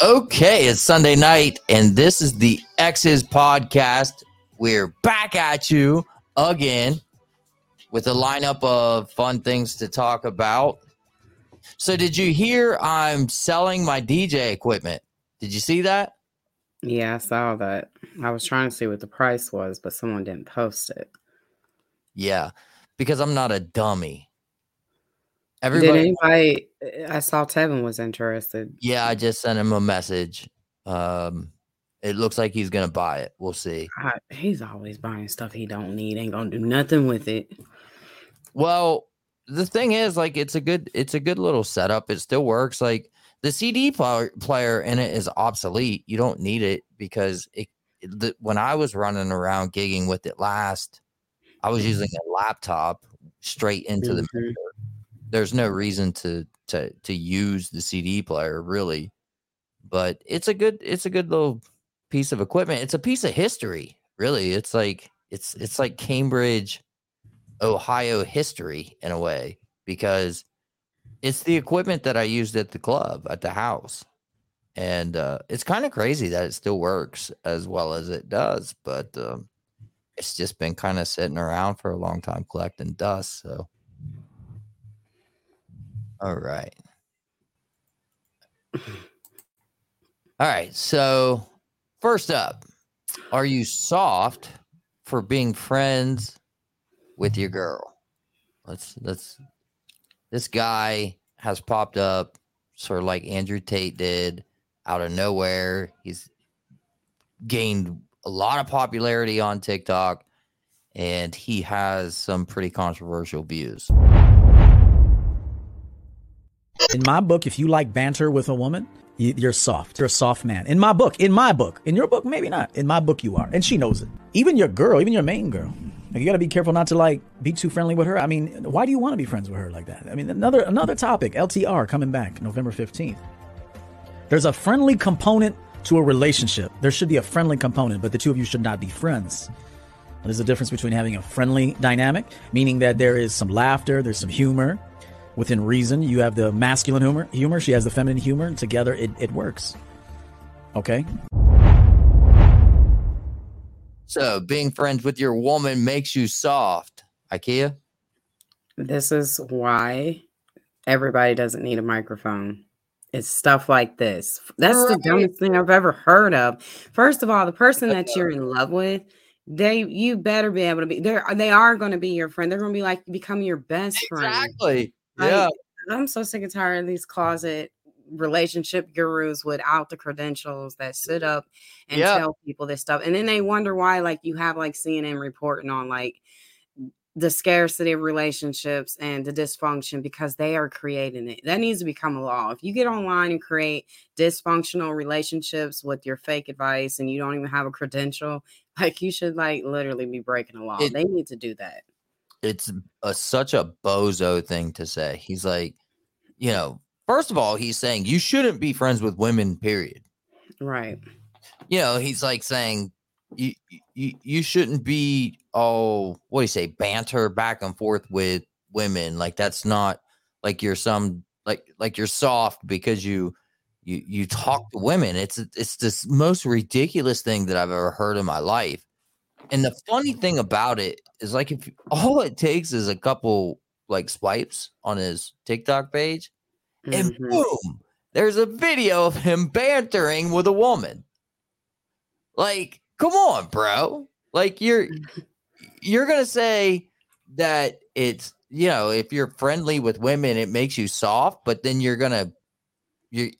Okay, it's Sunday night, and this is the X's podcast. We're back at you again with a lineup of fun things to talk about. So, did you hear I'm selling my DJ equipment? Did you see that? Yeah, I saw that. I was trying to see what the price was, but someone didn't post it. Yeah, because I'm not a dummy. Everybody, Did anybody? I saw Tevin was interested. Yeah, I just sent him a message. Um, it looks like he's gonna buy it. We'll see. He's always buying stuff he don't need. Ain't gonna do nothing with it. Well, the thing is, like, it's a good, it's a good little setup. It still works. Like the CD player, player in it is obsolete. You don't need it because it. The, when I was running around gigging with it last, I was using a laptop straight into mm-hmm. the there's no reason to to to use the CD player really. But it's a good it's a good little piece of equipment. It's a piece of history, really. It's like it's it's like Cambridge, Ohio history in a way because it's the equipment that I used at the club at the house. And uh, it's kind of crazy that it still works as well as it does, but um, it's just been kind of sitting around for a long time collecting dust. So all right. All right. So, first up, are you soft for being friends with your girl? Let's let's this guy has popped up sort of like Andrew Tate did out of nowhere. He's gained a lot of popularity on TikTok and he has some pretty controversial views. In my book, if you like banter with a woman, you're soft. You're a soft man. In my book, in my book, in your book, maybe not. In my book, you are, and she knows it. Even your girl, even your main girl. You got to be careful not to like be too friendly with her. I mean, why do you want to be friends with her like that? I mean, another another topic. LTR coming back November fifteenth. There's a friendly component to a relationship. There should be a friendly component, but the two of you should not be friends. There's a difference between having a friendly dynamic, meaning that there is some laughter, there's some humor, within reason. You have the masculine humor, humor. She has the feminine humor. Together, it, it works. Okay. So, being friends with your woman makes you soft. IKEA? This is why everybody doesn't need a microphone. It's stuff like this. That's right. the dumbest thing I've ever heard of. First of all, the person that you're in love with, they you better be able to be there. They are going to be your friend. They're going to be like become your best exactly. friend. Exactly. Yeah. I'm so sick and tired of these closet relationship gurus without the credentials that sit up and yeah. tell people this stuff. And then they wonder why, like, you have like CNN reporting on like the scarcity of relationships and the dysfunction because they are creating it. That needs to become a law. If you get online and create dysfunctional relationships with your fake advice and you don't even have a credential, like you should like literally be breaking a law. It, they need to do that it's a, such a bozo thing to say. He's like, you know, first of all, he's saying you shouldn't be friends with women, period. Right. You know, he's like saying you you, you shouldn't be oh what do you say banter back and forth with women like that's not like you're some like like you're soft because you you you talk to women it's it's this most ridiculous thing that i've ever heard in my life and the funny thing about it is like if all it takes is a couple like swipes on his TikTok page, mm-hmm. and boom, there's a video of him bantering with a woman. Like, come on, bro. Like you're you're gonna say that it's you know, if you're friendly with women, it makes you soft, but then you're gonna you're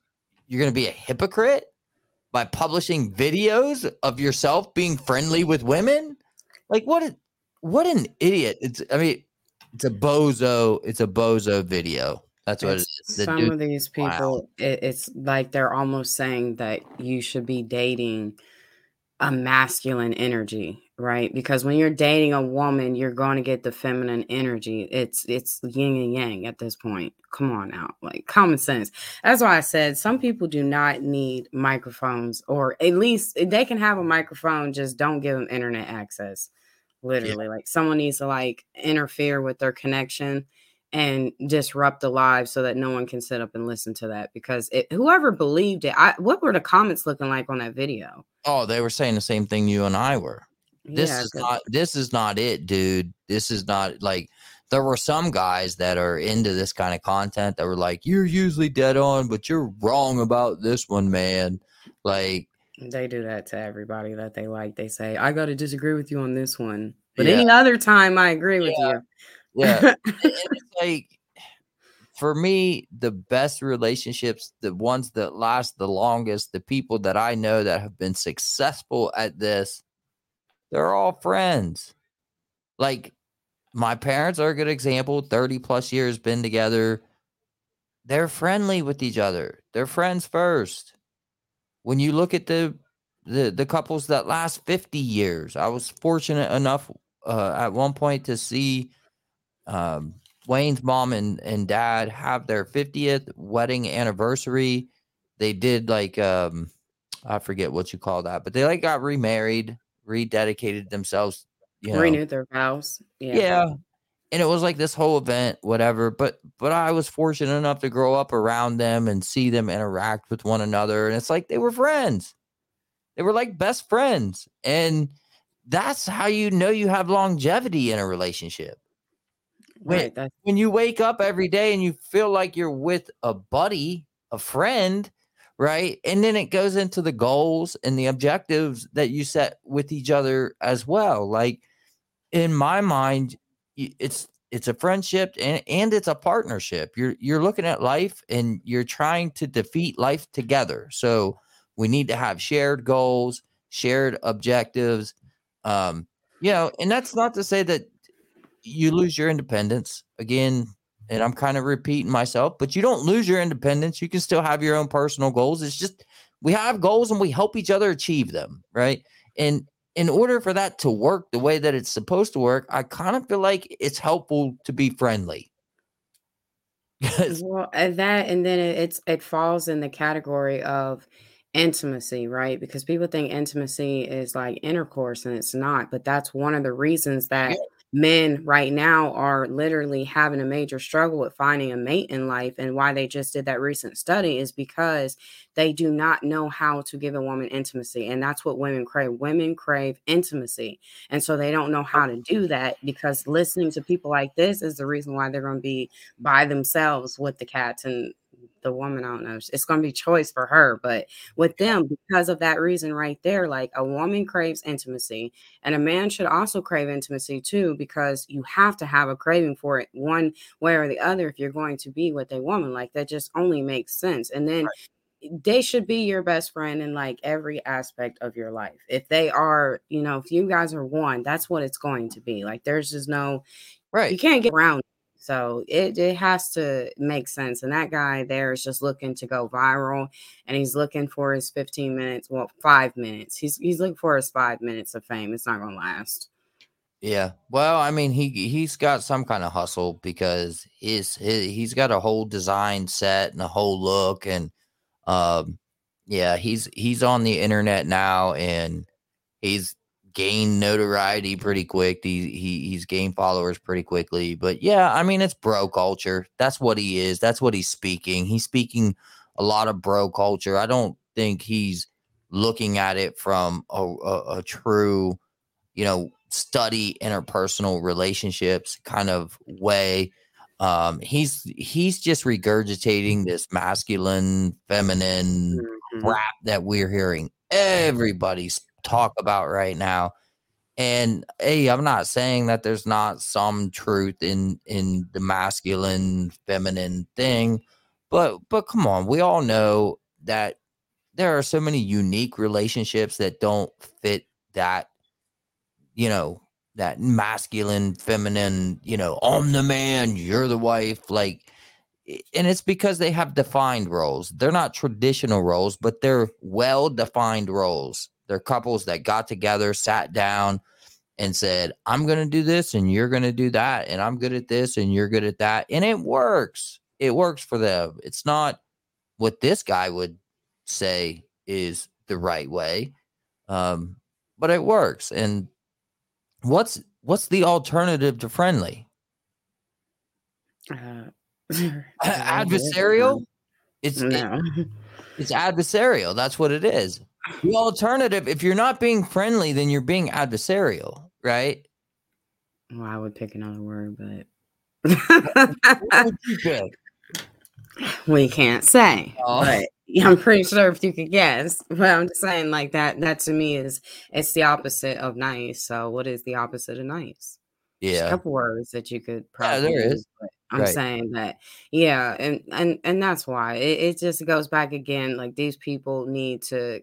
you're gonna be a hypocrite by publishing videos of yourself being friendly with women? Like what a, what an idiot. It's I mean it's a bozo, it's a bozo video. That's what it's, it is. The some dude, of these people wow. it, it's like they're almost saying that you should be dating a masculine energy right? Because when you're dating a woman you're going to get the feminine energy. It's it's yin and yang at this point. Come on now like common sense. That's why i said some people do not need microphones or at least eh, they can have a microphone just don't give them internet access literally. Yeah. like someone needs to like interfere with their connection and disrupt the live so that no one can sit up and listen to that. Because it, whoever believed it I, what were the comments looking like on that video? Oh they were saying the same thing you and i were this yeah, is not this is not it dude this is not like there were some guys that are into this kind of content that were like you're usually dead on but you're wrong about this one man like they do that to everybody that they like they say i got to disagree with you on this one but yeah. any other time i agree with yeah. you yeah. it's like for me, the best relationships, the ones that last the longest, the people that I know that have been successful at this, they're all friends. Like my parents are a good example, 30 plus years been together. They're friendly with each other. They're friends first. When you look at the the the couples that last 50 years, I was fortunate enough uh, at one point to see um, Wayne's mom and, and dad have their 50th wedding anniversary. They did like um I forget what you call that, but they like got remarried, rededicated themselves, you know. renewed their vows. Yeah. Yeah. And it was like this whole event, whatever. But but I was fortunate enough to grow up around them and see them interact with one another. And it's like they were friends. They were like best friends. And that's how you know you have longevity in a relationship when, right, when you wake up every day and you feel like you're with a buddy, a friend, right? And then it goes into the goals and the objectives that you set with each other as well. Like in my mind, it's it's a friendship and, and it's a partnership. You're you're looking at life and you're trying to defeat life together. So we need to have shared goals, shared objectives. Um, you know, and that's not to say that you lose your independence again and i'm kind of repeating myself but you don't lose your independence. You can still have your own personal goals. It's just we have goals and we help each other achieve them right? And in order for that to work the way that it's supposed to work i kind of feel like it's helpful to be friendly. Well uh, that and then it, it's it falls in the category of intimacy right? Because people think intimacy is like intercourse and it's not but that's one of the reasons that yeah men right now are literally having a major struggle with finding a mate in life. And why they just did that recent study is because they do not know how to give a woman intimacy. And that's what women crave. Women crave intimacy. And so they don't know how to do that because listening to people like this is the reason why they're going to be by themselves with the cats and the woman, I don't know, it's going to be choice for her. But with them, because of that reason right there, like a woman craves intimacy and a man should also crave intimacy too, because you have to have a craving for it one way or the other if you're going to be with a woman. Like that just only makes sense. And then right. they should be your best friend in like every aspect of your life. If they are, you know, if you guys are one, that's what it's going to be. Like there's just no, right. You can't get around so it, it has to make sense. And that guy there is just looking to go viral and he's looking for his 15 minutes, well, five minutes. He's he's looking for his five minutes of fame. It's not gonna last. Yeah. Well, I mean, he he's got some kind of hustle because his, his he's got a whole design set and a whole look and um yeah, he's he's on the internet now and he's gained notoriety pretty quick. He, he he's gained followers pretty quickly. But yeah, I mean it's bro culture. That's what he is. That's what he's speaking. He's speaking a lot of bro culture. I don't think he's looking at it from a, a, a true, you know, study interpersonal relationships kind of way. Um, he's he's just regurgitating this masculine, feminine mm-hmm. rap that we're hearing everybody's talk about right now. And hey, I'm not saying that there's not some truth in in the masculine feminine thing, but but come on, we all know that there are so many unique relationships that don't fit that you know that masculine feminine you know i'm the man you're the wife like eh, and it's because they have defined roles they're not traditional roles but they're well defined roles they're couples that got together, sat down, and said, I'm going to do this and you're going to do that. And I'm good at this and you're good at that. And it works. It works for them. It's not what this guy would say is the right way. Um, but it works. And what's what's the alternative to friendly? Uh, adversarial? It's no. it, it's adversarial. That's what it is. The alternative, if you're not being friendly, then you're being adversarial, right? Well, I would pick another word, but we can't say. Oh. But I'm pretty sure if you could guess. But I'm just saying, like that. That to me is it's the opposite of nice. So, what is the opposite of nice? Yeah, a couple words that you could probably. Yeah, there is. I'm right. saying that, yeah, and and and that's why it, it just goes back again. Like these people need to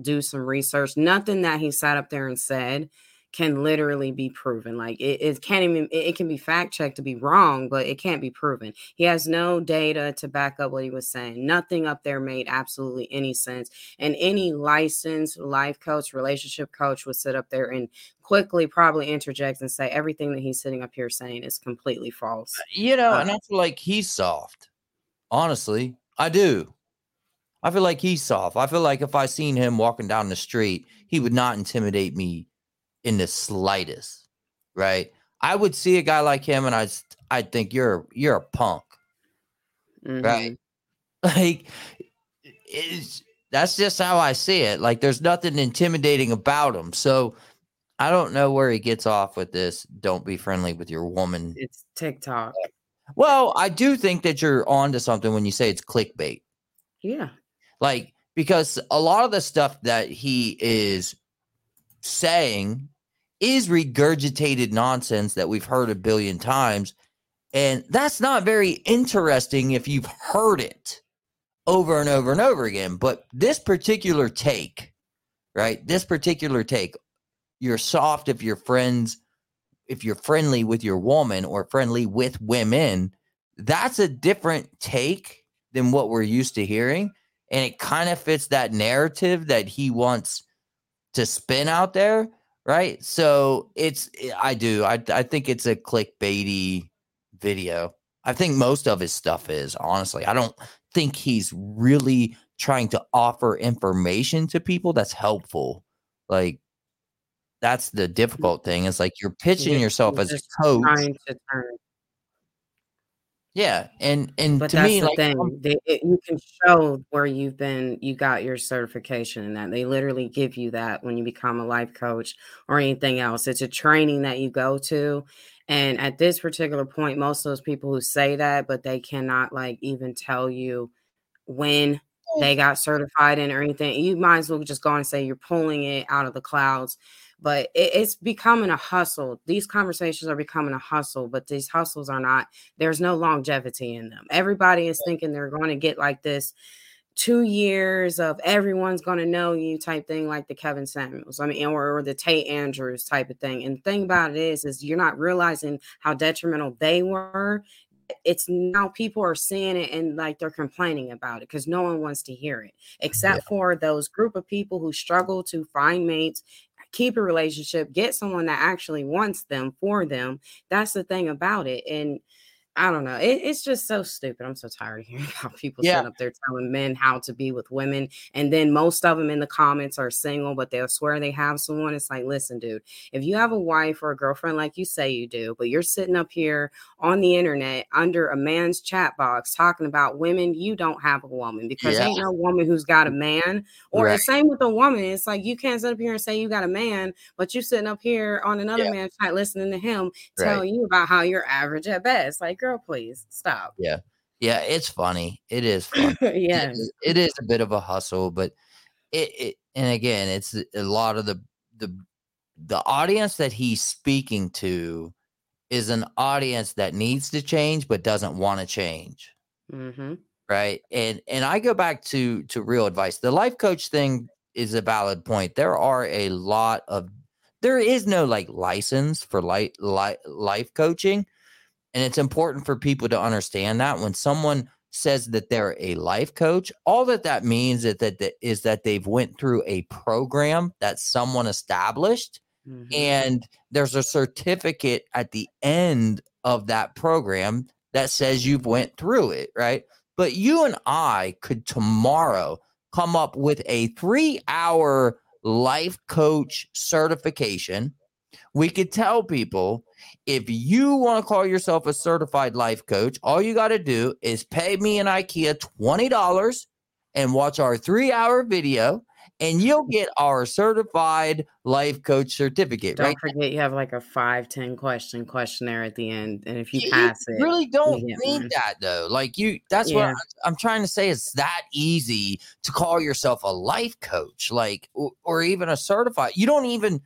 do some research. Nothing that he sat up there and said can literally be proven. Like it, it can't even it, it, can be fact checked to be wrong, but it can't be proven. He has no data to back up what he was saying. Nothing up there made absolutely any sense. And any licensed life coach, relationship coach would sit up there and quickly probably interject and say everything that he's sitting up here saying is completely false. You know, uh, and I feel like he's soft. Honestly, I do. I feel like he's soft. I feel like if I seen him walking down the street, he would not intimidate me in the slightest, right? I would see a guy like him and I I think you're you're a punk. Mm-hmm. Right? Like it's that's just how I see it. Like there's nothing intimidating about him. So I don't know where he gets off with this. Don't be friendly with your woman. It's TikTok. Well, I do think that you're onto something when you say it's clickbait. Yeah. Like because a lot of the stuff that he is saying is regurgitated nonsense that we've heard a billion times. And that's not very interesting if you've heard it over and over and over again. But this particular take, right? This particular take, you're soft if you're friends, if you're friendly with your woman or friendly with women. That's a different take than what we're used to hearing. And it kind of fits that narrative that he wants to spin out there right? So it's I do I I think it's a clickbaity video. I think most of his stuff is honestly. I don't think he's really trying to offer information to people that's helpful. Like that's the difficult thing. It's like you're pitching yourself as a coach. Yeah, and and but to that's me, the like, thing. They, it, you can show where you've been, you got your certification, and that they literally give you that when you become a life coach or anything else. It's a training that you go to, and at this particular point, most of those people who say that, but they cannot like even tell you when mm. they got certified in or anything. You might as well just go and say you're pulling it out of the clouds but it, it's becoming a hustle. These conversations are becoming a hustle, but these hustles are not, there's no longevity in them. Everybody is thinking they're going to get like this two years of everyone's going to know you type thing like the Kevin Samuels. I mean, or, or the Tate Andrews type of thing. And the thing about it is, is you're not realizing how detrimental they were it's now people are seeing it and like they're complaining about it because no one wants to hear it except yeah. for those group of people who struggle to find mates keep a relationship, get someone that actually wants them for them. That's the thing about it. And I don't know. It, it's just so stupid. I'm so tired of hearing about people yeah. sitting up there telling men how to be with women. And then most of them in the comments are single, but they'll swear they have someone. It's like, listen, dude, if you have a wife or a girlfriend like you say you do, but you're sitting up here on the internet under a man's chat box talking about women, you don't have a woman because yeah. ain't no woman who's got a mm. man. Or right. the same with a woman. It's like you can't sit up here and say you got a man, but you sitting up here on another yeah. man's chat listening to him right. telling you about how you're average at best. Like, girl, please stop. Yeah. Yeah, it's funny. It is fun. yeah. It, it is a bit of a hustle, but it, it and again, it's a lot of the the the audience that he's speaking to is an audience that needs to change but doesn't want to change. Mm-hmm. Right. And and I go back to to real advice. The life coach thing is a valid point. There are a lot of there is no like license for life life, life coaching and it's important for people to understand that when someone says that they're a life coach, all that that means is that, that is that they've went through a program that someone established mm-hmm. and there's a certificate at the end of that program that says you've went through it, right? But you and I could tomorrow come up with a 3-hour life coach certification we could tell people if you want to call yourself a certified life coach, all you got to do is pay me and IKEA $20 and watch our three hour video and you'll get our certified life coach certificate. Don't right? forget you have like a five, 10 question questionnaire at the end. And if you, you pass it, really don't need one. that though. Like you, that's yeah. what I'm trying to say. It's that easy to call yourself a life coach, like, or, or even a certified. You don't even,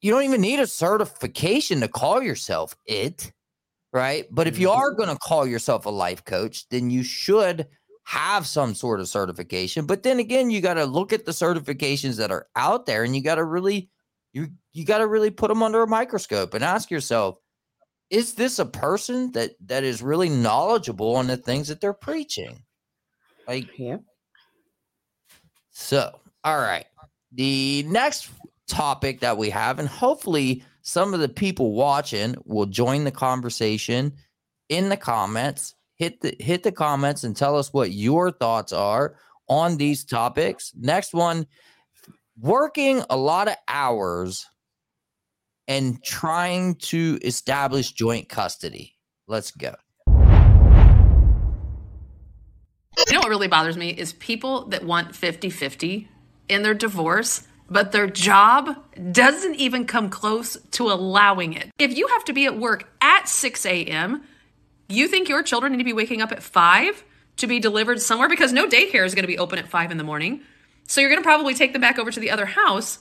you don't even need a certification to call yourself it. Right. But if you mm-hmm. are going to call yourself a life coach, then you should have some sort of certification. But then again, you got to look at the certifications that are out there and you got to really you you got to really put them under a microscope and ask yourself is this a person that that is really knowledgeable on the things that they're preaching like yeah so all right the next topic that we have and hopefully some of the people watching will join the conversation in the comments hit the hit the comments and tell us what your thoughts are on these topics. Next one, working a lot of hours and trying to establish joint custody. Let's go. You know what really bothers me is people that want 50 50 in their divorce, but their job doesn't even come close to allowing it. If you have to be at work at 6 a.m., you think your children need to be waking up at five to be delivered somewhere because no daycare is going to be open at five in the morning. So you're going to probably take them back over to the other house.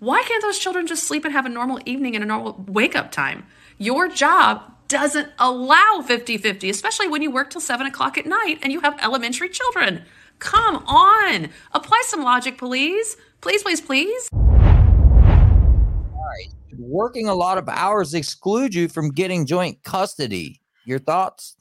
Why can't those children just sleep and have a normal evening and a normal wake up time? Your job doesn't allow 50 50, especially when you work till seven o'clock at night and you have elementary children. Come on, apply some logic, please. Please, please, please. All right. Working a lot of hours exclude you from getting joint custody. Your thoughts?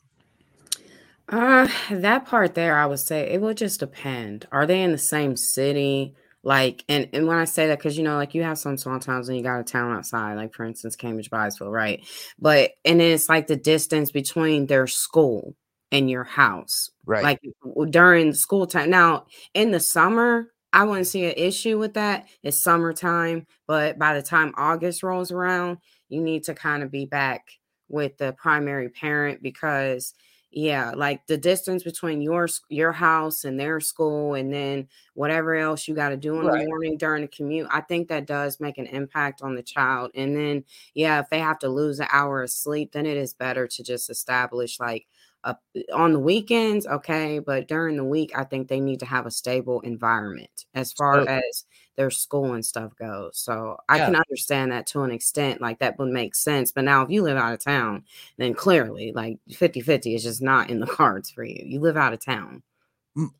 Uh, that part there, I would say it will just depend. Are they in the same city? Like, and, and when I say that, because you know, like you have some small towns and you got a town outside, like for instance, Cambridge, Byesville, right? But and then it's like the distance between their school and your house, right? Like during school time. Now, in the summer, I wouldn't see an issue with that. It's summertime, but by the time August rolls around, you need to kind of be back with the primary parent because yeah like the distance between your your house and their school and then whatever else you got to do in right. the morning during the commute i think that does make an impact on the child and then yeah if they have to lose an hour of sleep then it is better to just establish like a, on the weekends okay but during the week i think they need to have a stable environment as far so, as their school and stuff goes. So I yeah. can understand that to an extent, like that would make sense. But now if you live out of town, then clearly like 50 50 is just not in the cards for you. You live out of town.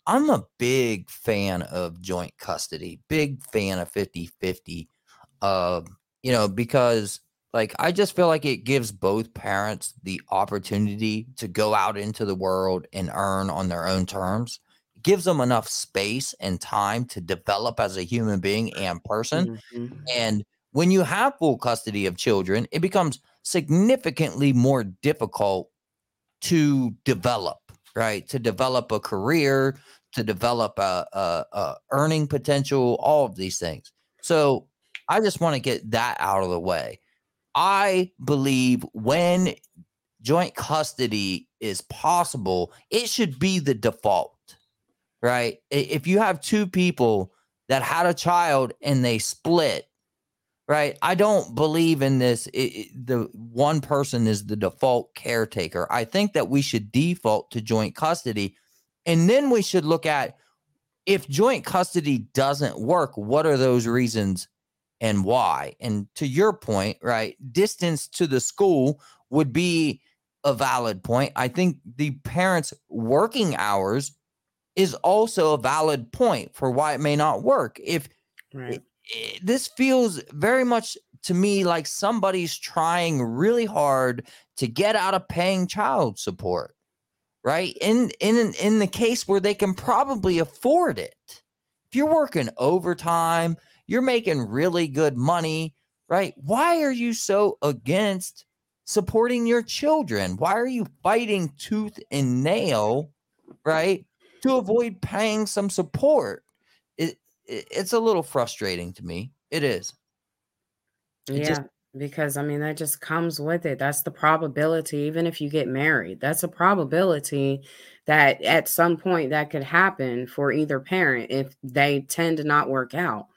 I'm a big fan of joint custody, big fan of 50 50. Uh, you know, because like I just feel like it gives both parents the opportunity to go out into the world and earn on their own terms It gives them enough space and time to develop as a human being and person. Mm-hmm. And when you have full custody of children, it becomes significantly more difficult to develop, right? To develop a career, to develop a, a, a earning potential, all of these things. So I just want to get that out of the way. I believe when joint custody is possible, it should be the default right? If you have two people that had a child and they split, right? I don't believe in this. It, it, the one person is the default caretaker. I think that we should default to joint custody. And then we should look at if joint custody doesn't work, what are those reasons and why? And to your point, right? Distance to the school would be a valid point. I think the parents' working hours is also a valid point for why it may not work. If right. it, it, this feels very much to me like somebody's trying really hard to get out of paying child support, right? In in in the case where they can probably afford it. If you're working overtime, you're making really good money, right? Why are you so against supporting your children? Why are you fighting tooth and nail, right? to avoid paying some support. It, it it's a little frustrating to me. It is. It yeah. Just, because I mean that just comes with it. That's the probability even if you get married. That's a probability that at some point that could happen for either parent if they tend to not work out.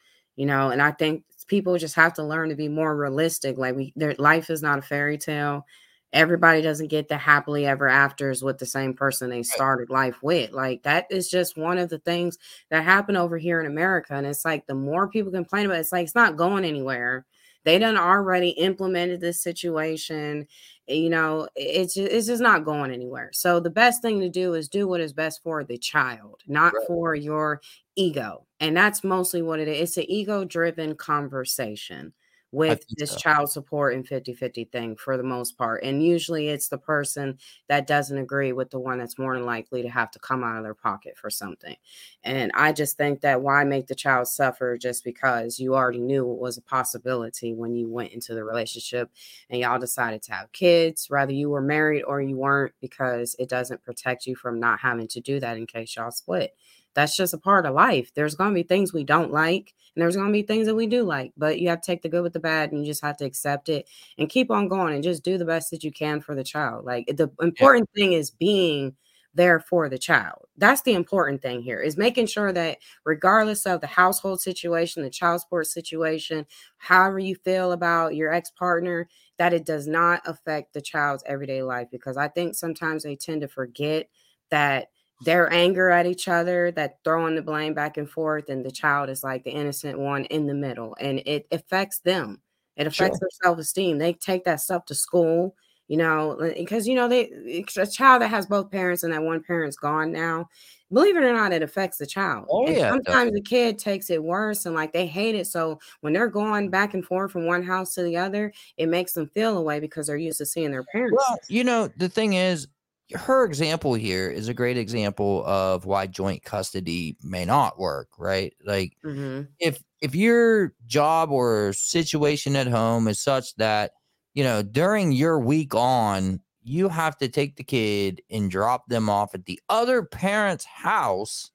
You know, and I think people just have to learn to be more realistic. Like we their life is not a fairy tale. Everybody doesn't get the happily ever afters with the same person they started life with. Like that is just one of the things that happen over here in America. And it's like the more people complain about it, it's like it's not going anywhere they done already implemented this situation. You know, it's it's just not going anywhere. So the best thing to do is do what is best for the child, not right. for your ego. And that's mostly what it is. It's an ego driven conversation with this so. child support and 50-50 thing for the most part and usually it's the person that doesn't agree with the one that's more than likely to have to come out of their pocket for something and i just think that why make the child suffer just because you already knew it was a possibility when you went into the relationship and y'all decided to have kids whether you were married or you weren't because it doesn't protect you from not having to do that in case y'all split that's just a part of life. There's going to be things we don't like, and there's going to be things that we do like, but you have to take the good with the bad and you just have to accept it and keep on going and just do the best that you can for the child. Like the important yeah. thing is being there for the child. That's the important thing here is making sure that regardless of the household situation, the child support situation, however you feel about your ex-partner, that it does not affect the child's everyday life because I think sometimes they tend to forget that their anger at each other, that throwing the blame back and forth, and the child is like the innocent one in the middle, and it affects them. It affects sure. their self esteem. They take that stuff to school, you know, because you know they a child that has both parents and that one parent's gone now. Believe it or not, it affects the child. Oh, and yeah, sometimes the kid takes it worse and like they hate it. So when they're going back and forth from one house to the other, it makes them feel away because they're used to seeing their parents. Well, you know, the thing is, her example here is a great example of why joint custody may not work, right? Like mm-hmm. if if your job or situation at home is such that, you know, during your week on, you have to take the kid and drop them off at the other parent's house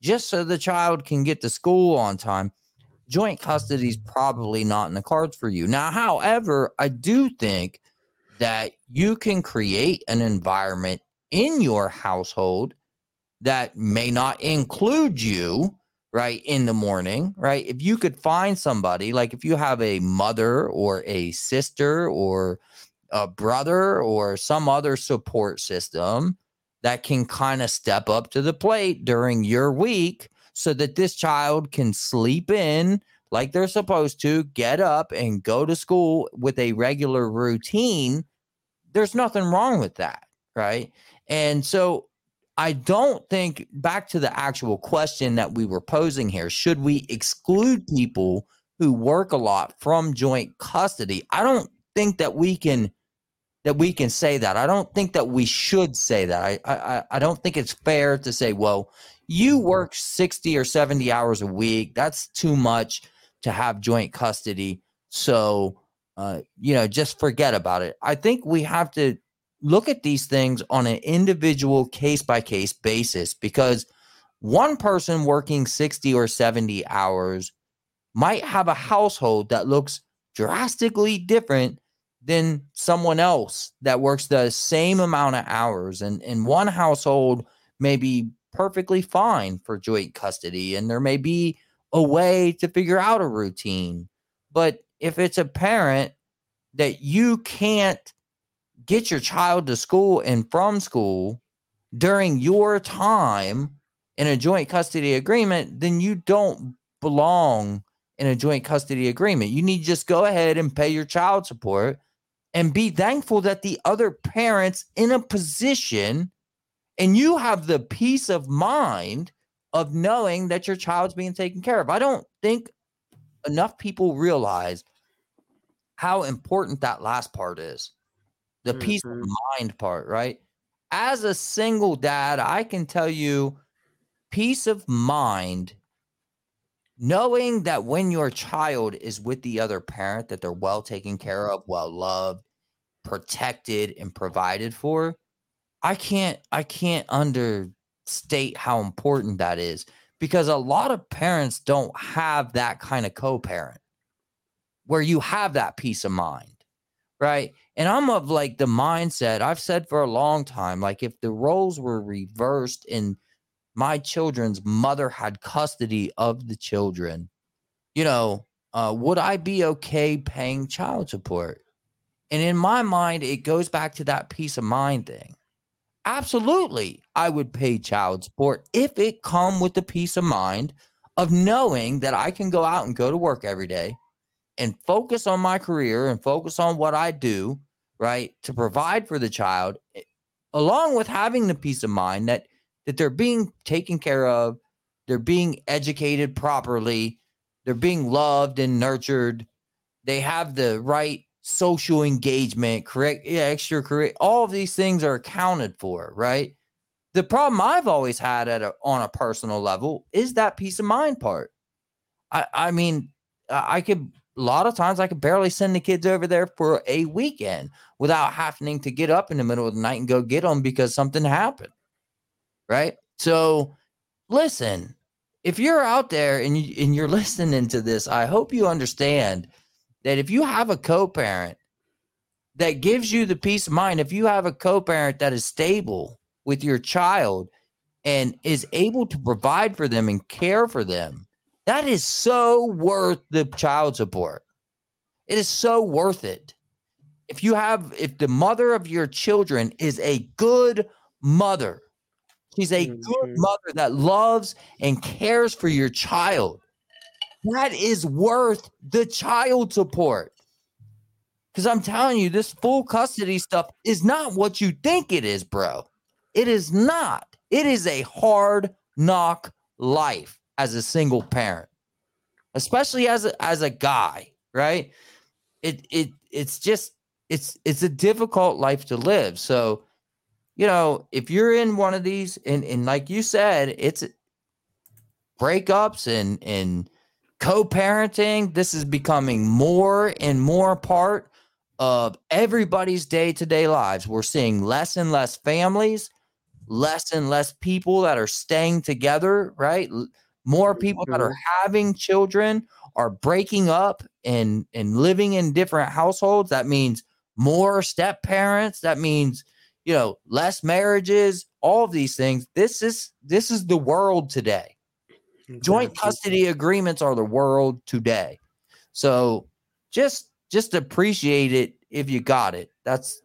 just so the child can get to school on time. Joint custody is probably not in the cards for you. Now, however, I do think that you can create an environment in your household that may not include you right in the morning right? If you could find somebody like if you have a mother or a sister or a brother or some other support system that can kind of step up to the plate during your week so that this child can sleep in like they're supposed to, get up and go to school with a regular routine, there's nothing wrong with that, right? And so I don't think back to the actual question that we were posing here should we exclude people who work a lot from joint custody? I don't think that we can that we can say that. I don't think that we should say that. I I I don't think it's fair to say, well, you work 60 or 70 hours a week. That's too much to have joint custody. So, uh, you know, just forget about it. I think we have to look at these things on an individual case by case basis because one person working 60 or 70 hours might have a household that looks drastically different than someone else that works the same amount of hours and in one household may be perfectly fine for joint custody and there may be a way to figure out a routine but if it's a parent that you can't get your child to school and from school during your time in a joint custody agreement, then you don't belong in a joint custody agreement. You need to just go ahead and pay your child support and be thankful that the other parent's in a position and you have the peace of mind of knowing that your child's being taken care of. I don't think enough people realize how important that last part is the mm-hmm. peace of mm-hmm. mind part, right? As a single dad, I can tell you peace of mind knowing that when your child is with the other parent that they're well taken care of, well loved, protected and provided for. I can't I can't understate how important that is because a lot of parents don't have that kind of co-parent where you have that peace of mind, right? And I'm of like the mindset I've said for a long time like, if the roles were reversed and my children's mother had custody of the children, you know, uh, would I be okay paying child support? And in my mind, it goes back to that peace of mind thing. Absolutely, I would pay child support if it come with the peace of mind of knowing that I can go out and go to work every day and focus on my career and focus on what I do, right, to provide for the child, eh, along with having the peace of mind that that they're being taken care of, they're being educated properly, they're being loved and nurtured, they have the right social engagement, correct, yeah, extra correct. All of these things are accounted for, right? The problem I've always had at a, on a personal level is that peace of mind part. I, I mean, I could a lot of times I could barely send the kids over there for a weekend without having to get up in the middle of the night and go get them because something happened. Right. So listen, if you're out there and, you, and you're listening to this, I hope you understand that if you have a co-parent that gives you the peace of mind, if you have a co-parent that is stable with your child and is able to provide for them and care for them, that is so worth the child support. It is so worth it. If you have, if the mother of your children is a good mother, she's a mm-hmm. good mother that loves and cares for your child that is worth the child support. Because I'm telling you, this full custody stuff is not what you think it is, bro. It is not. It is a hard knock life as a single parent, especially as a, as a guy, right? It it it's just it's it's a difficult life to live. So, you know, if you're in one of these, and and like you said, it's breakups and and co-parenting this is becoming more and more part of everybody's day-to-day lives. We're seeing less and less families less and less people that are staying together right? More people that are having children are breaking up and and living in different households. That means more step parents that means you know less marriages all of these things. This is this is the world today. Joint custody agreements are the world today. So just just appreciate it if you got it. That's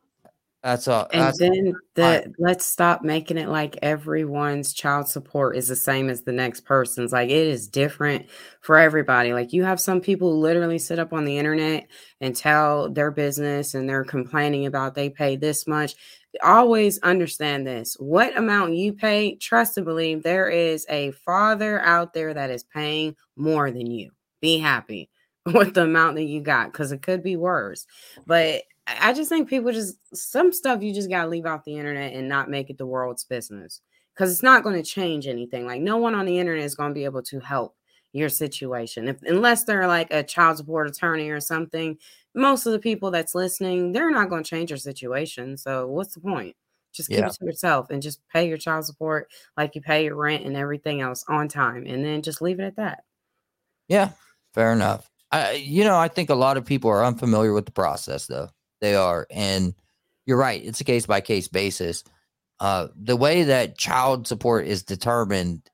that's all. and that's then the let's stop making it like everyone's child support is the same as the next person's. Like it is different for everybody. Like you have some people who literally sit up on the internet and tell their business and they're complaining about they pay this much always understand this what amount you pay trust and believe there is a father out there that is paying more than you. Be happy with the amount that you got because it could be worse. But i just think people just some stuff you just got to leave off the internet and not make it the world's business because it's not going to change anything. Like no one on the internet is going to be able to help your situation if unless they're like a child support attorney or something most of the people that's listening, they're not going to change your situation. So what's the point? Just keep yeah. it to yourself and just pay your child support like you pay your rent and everything else on time, and then just leave it at that. Yeah, fair enough. I, you know, I think a lot of people are unfamiliar with the process, though. They are, and you're right. It's a case by case basis. Uh, the way that child support is determined,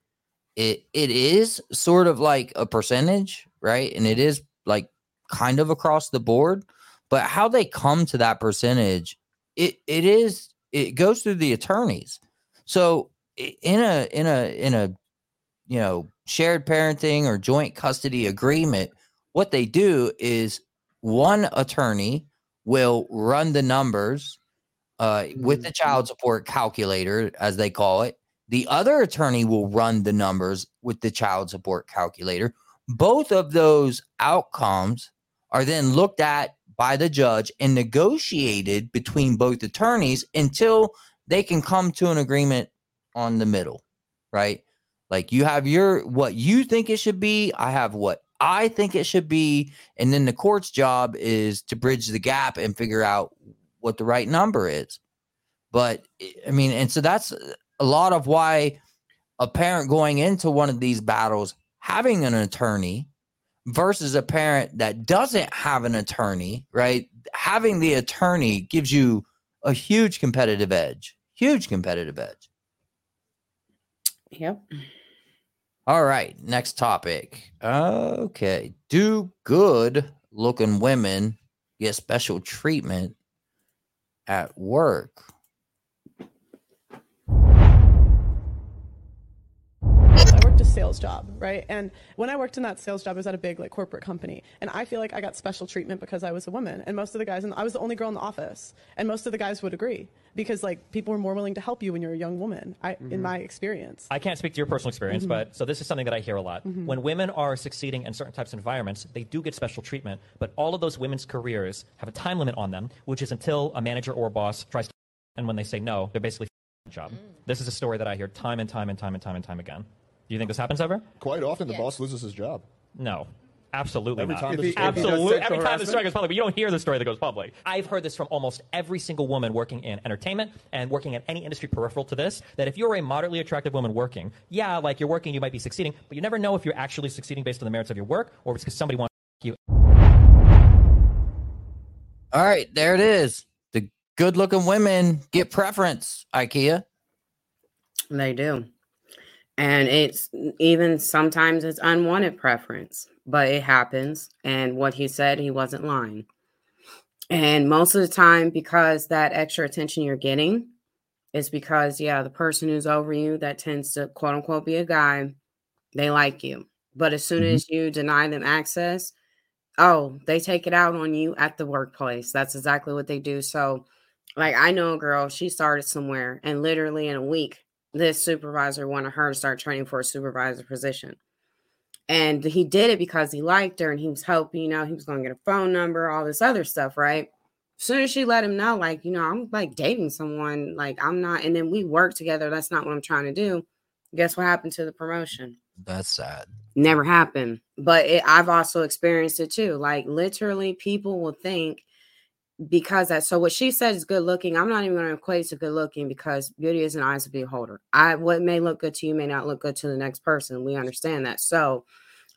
it it is sort of like a percentage, right? And it is like kind of across the board, but how they come to that percentage, it it is it goes through the attorneys. So in a in a in a you know shared parenting or joint custody agreement, what they do is one attorney will run the numbers uh, with the child mm-hmm. support calculator, as they call it. The other attorney will run the numbers with the child support calculator. Both of those outcomes are then looked at by the judge and negotiated between both attorneys until they can come to an agreement on the middle, right? Like you have your what you think it should be, I have what I think it should be, and then the court's job is to bridge the gap and figure out what the right number is. But I mean, and so that's a lot of why a parent going into one of these battles having an attorney versus a parent that doesn't have an attorney, right? Having the attorney gives you a huge competitive edge. Huge competitive edge. Yep. All right, next topic. Okay. Do good looking women get special treatment at work? Sales job, right? And when I worked in that sales job, I was at a big like corporate company, and I feel like I got special treatment because I was a woman, and most of the guys, and I was the only girl in the office, and most of the guys would agree because like people were more willing to help you when you're a young woman. I, mm-hmm. in my experience, I can't speak to your personal experience, mm-hmm. but so this is something that I hear a lot. Mm-hmm. When women are succeeding in certain types of environments, they do get special treatment, but all of those women's careers have a time limit on them, which is until a manager or a boss tries to, and when they say no, they're basically job. Mm. This is a story that I hear time and time and time and time and time again. Do you think this happens ever? Quite often, the boss loses his job. No. Absolutely every not. Time he, Absolutely. Every time the story goes public, but you don't hear the story that goes public. I've heard this from almost every single woman working in entertainment and working in any industry peripheral to this. That if you're a moderately attractive woman working, yeah, like you're working, you might be succeeding, but you never know if you're actually succeeding based on the merits of your work or it's because somebody wants you. All right, there it is. The good-looking women get preference. IKEA. They do. And it's even sometimes it's unwanted preference, but it happens. And what he said, he wasn't lying. And most of the time, because that extra attention you're getting is because, yeah, the person who's over you that tends to quote unquote be a guy, they like you. But as soon mm-hmm. as you deny them access, oh, they take it out on you at the workplace. That's exactly what they do. So, like, I know a girl, she started somewhere and literally in a week, this supervisor wanted her to start training for a supervisor position. And he did it because he liked her and he was hoping, you know, he was going to get a phone number, all this other stuff, right? As soon as she let him know, like, you know, I'm like dating someone, like, I'm not, and then we work together. That's not what I'm trying to do. Guess what happened to the promotion? That's sad. Never happened. But it, I've also experienced it too. Like, literally, people will think because that so what she said is good looking i'm not even going to equate to good looking because beauty is an eyes of beholder. I what may look good to you may not look good to the next person we understand that. So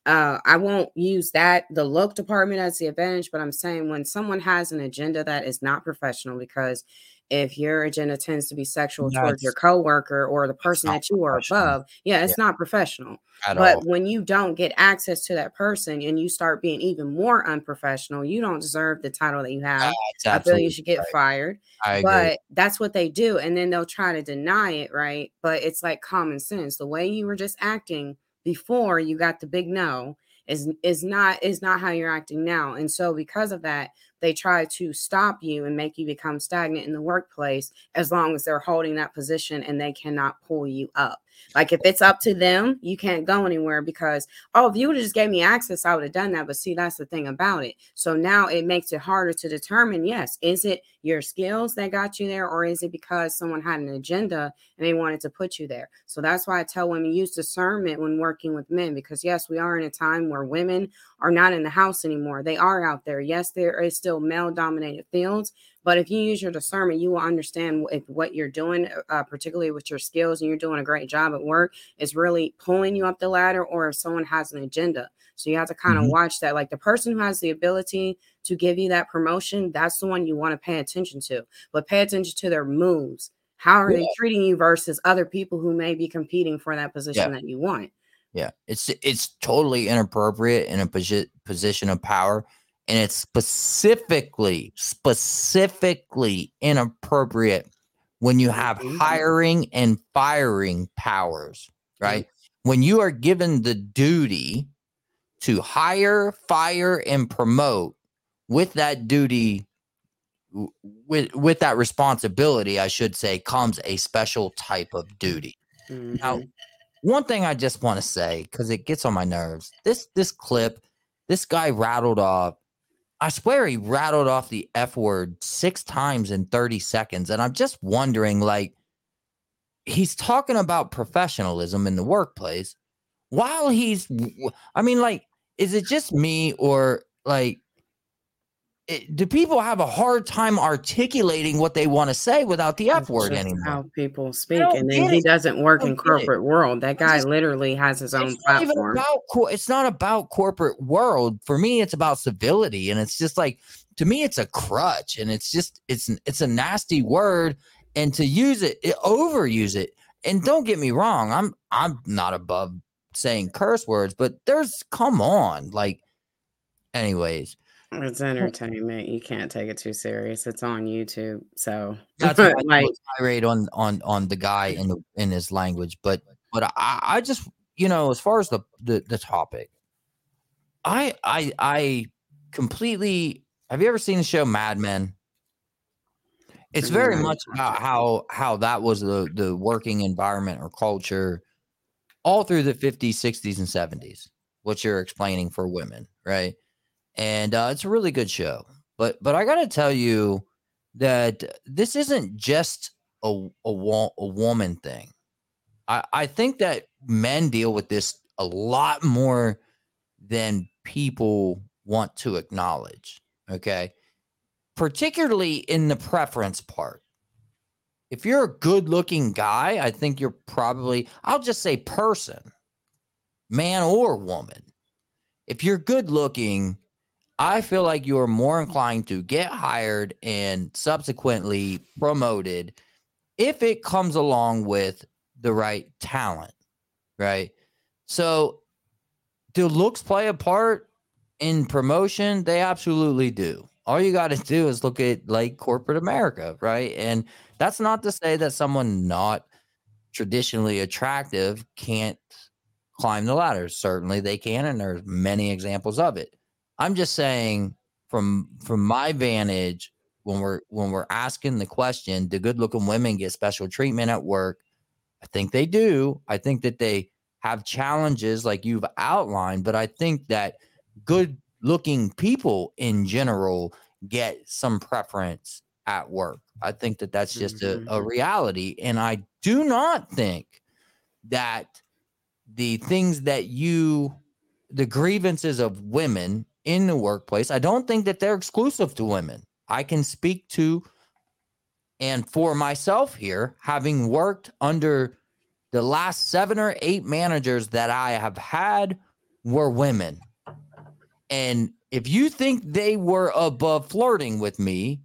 uh i won't use that the look department as the advantage but i'm saying when someone has an agenda that is not professional because if your agenda tends to be sexual towards your coworker or the person that you are above, yeah, it's yeah. not professional. At but all. when you don't get access to that person and you start being even more unprofessional, you don't deserve the title that you have. I feel you should get right. fired. but that's what they do. And then they'll try to deny it, right? But it's like common sense. The way you were just acting before you got the big no is is not is not how you're acting now. And so because of that, they try to stop you and make you become stagnant in the workplace as long as they're holding that position and they cannot pull you up. Like if it's up to them, you can't go anywhere because oh, if you would have just gave me access, I would have done that. But see, that's the thing about it. So now it makes it harder to determine. Yes, is it your skills that got you there, or is it because someone had an agenda and they wanted to put you there? So that's why I tell women use discernment when working with men because yes, we are in a time where women are not in the house anymore. They are out there. Yes, there is still male dominated fields, but if you use your discernment, you will understand if what you're doing, uh, particularly with your skills, and you're doing a great job at work, is really pulling you up the ladder, or if someone has an agenda. So you have to kind of mm-hmm. watch that. Like the person who has the ability to give you that promotion, that's the one you want to pay attention to. But pay attention to their moves. How are yeah. they treating you versus other people who may be competing for that position yeah. that you want? Yeah, it's it's totally inappropriate in a posi- position of power and it's specifically specifically inappropriate when you have hiring and firing powers right? When you are given the duty to hire fire and promote with that duty with with that responsibility i should say comes a special type of duty. Mm-hmm. now one thing i just want to say because it gets on my nerves this this clip this guy rattled off I swear he rattled off the F word six times in 30 seconds. And I'm just wondering, like, he's talking about professionalism in the workplace while he's, I mean, like, is it just me or like, it, do people have a hard time articulating what they want to say without the F word anymore? How people speak, and then he doesn't work in corporate world. That guy just, literally has his own it's platform. Not about, it's not about corporate world. For me, it's about civility, and it's just like to me, it's a crutch, and it's just it's it's a nasty word, and to use it, it overuse it. And don't get me wrong, I'm I'm not above saying curse words, but there's come on, like, anyways it's entertainment. You can't take it too serious. It's on YouTube, so that's why like tirade on on on the guy in the in his language. But but I I just you know as far as the the, the topic, I I I completely. Have you ever seen the show Mad Men? It's mm, very much about how how that was the the working environment or culture all through the 50s, 60s, and 70s. What you're explaining for women, right? And uh, it's a really good show. But but I got to tell you that this isn't just a a, a woman thing. I I think that men deal with this a lot more than people want to acknowledge. Okay, particularly in the preference part. If you're a good looking guy, I think you're probably, I'll just say person, man or woman. If you're good looking, I feel like you're more inclined to get hired and subsequently promoted if it comes along with the right talent, right? So, do looks play a part in promotion? They absolutely do. All you got to do is look at like corporate America, right? And that's not to say that someone not traditionally attractive can't climb the ladder. Certainly they can, and there's many examples of it. I'm just saying from from my vantage when we're when we're asking the question, do good looking women get special treatment at work? I think they do. I think that they have challenges like you've outlined, but I think that good looking people in general get some preference at work. I think that that's just mm-hmm. a, a reality. And I do not think that the things that you, the grievances of women in the workplace. I don't think that they're exclusive to women. I can speak to and for myself here, having worked under the last seven or eight managers that I have had were women. And if you think they were above flirting with me,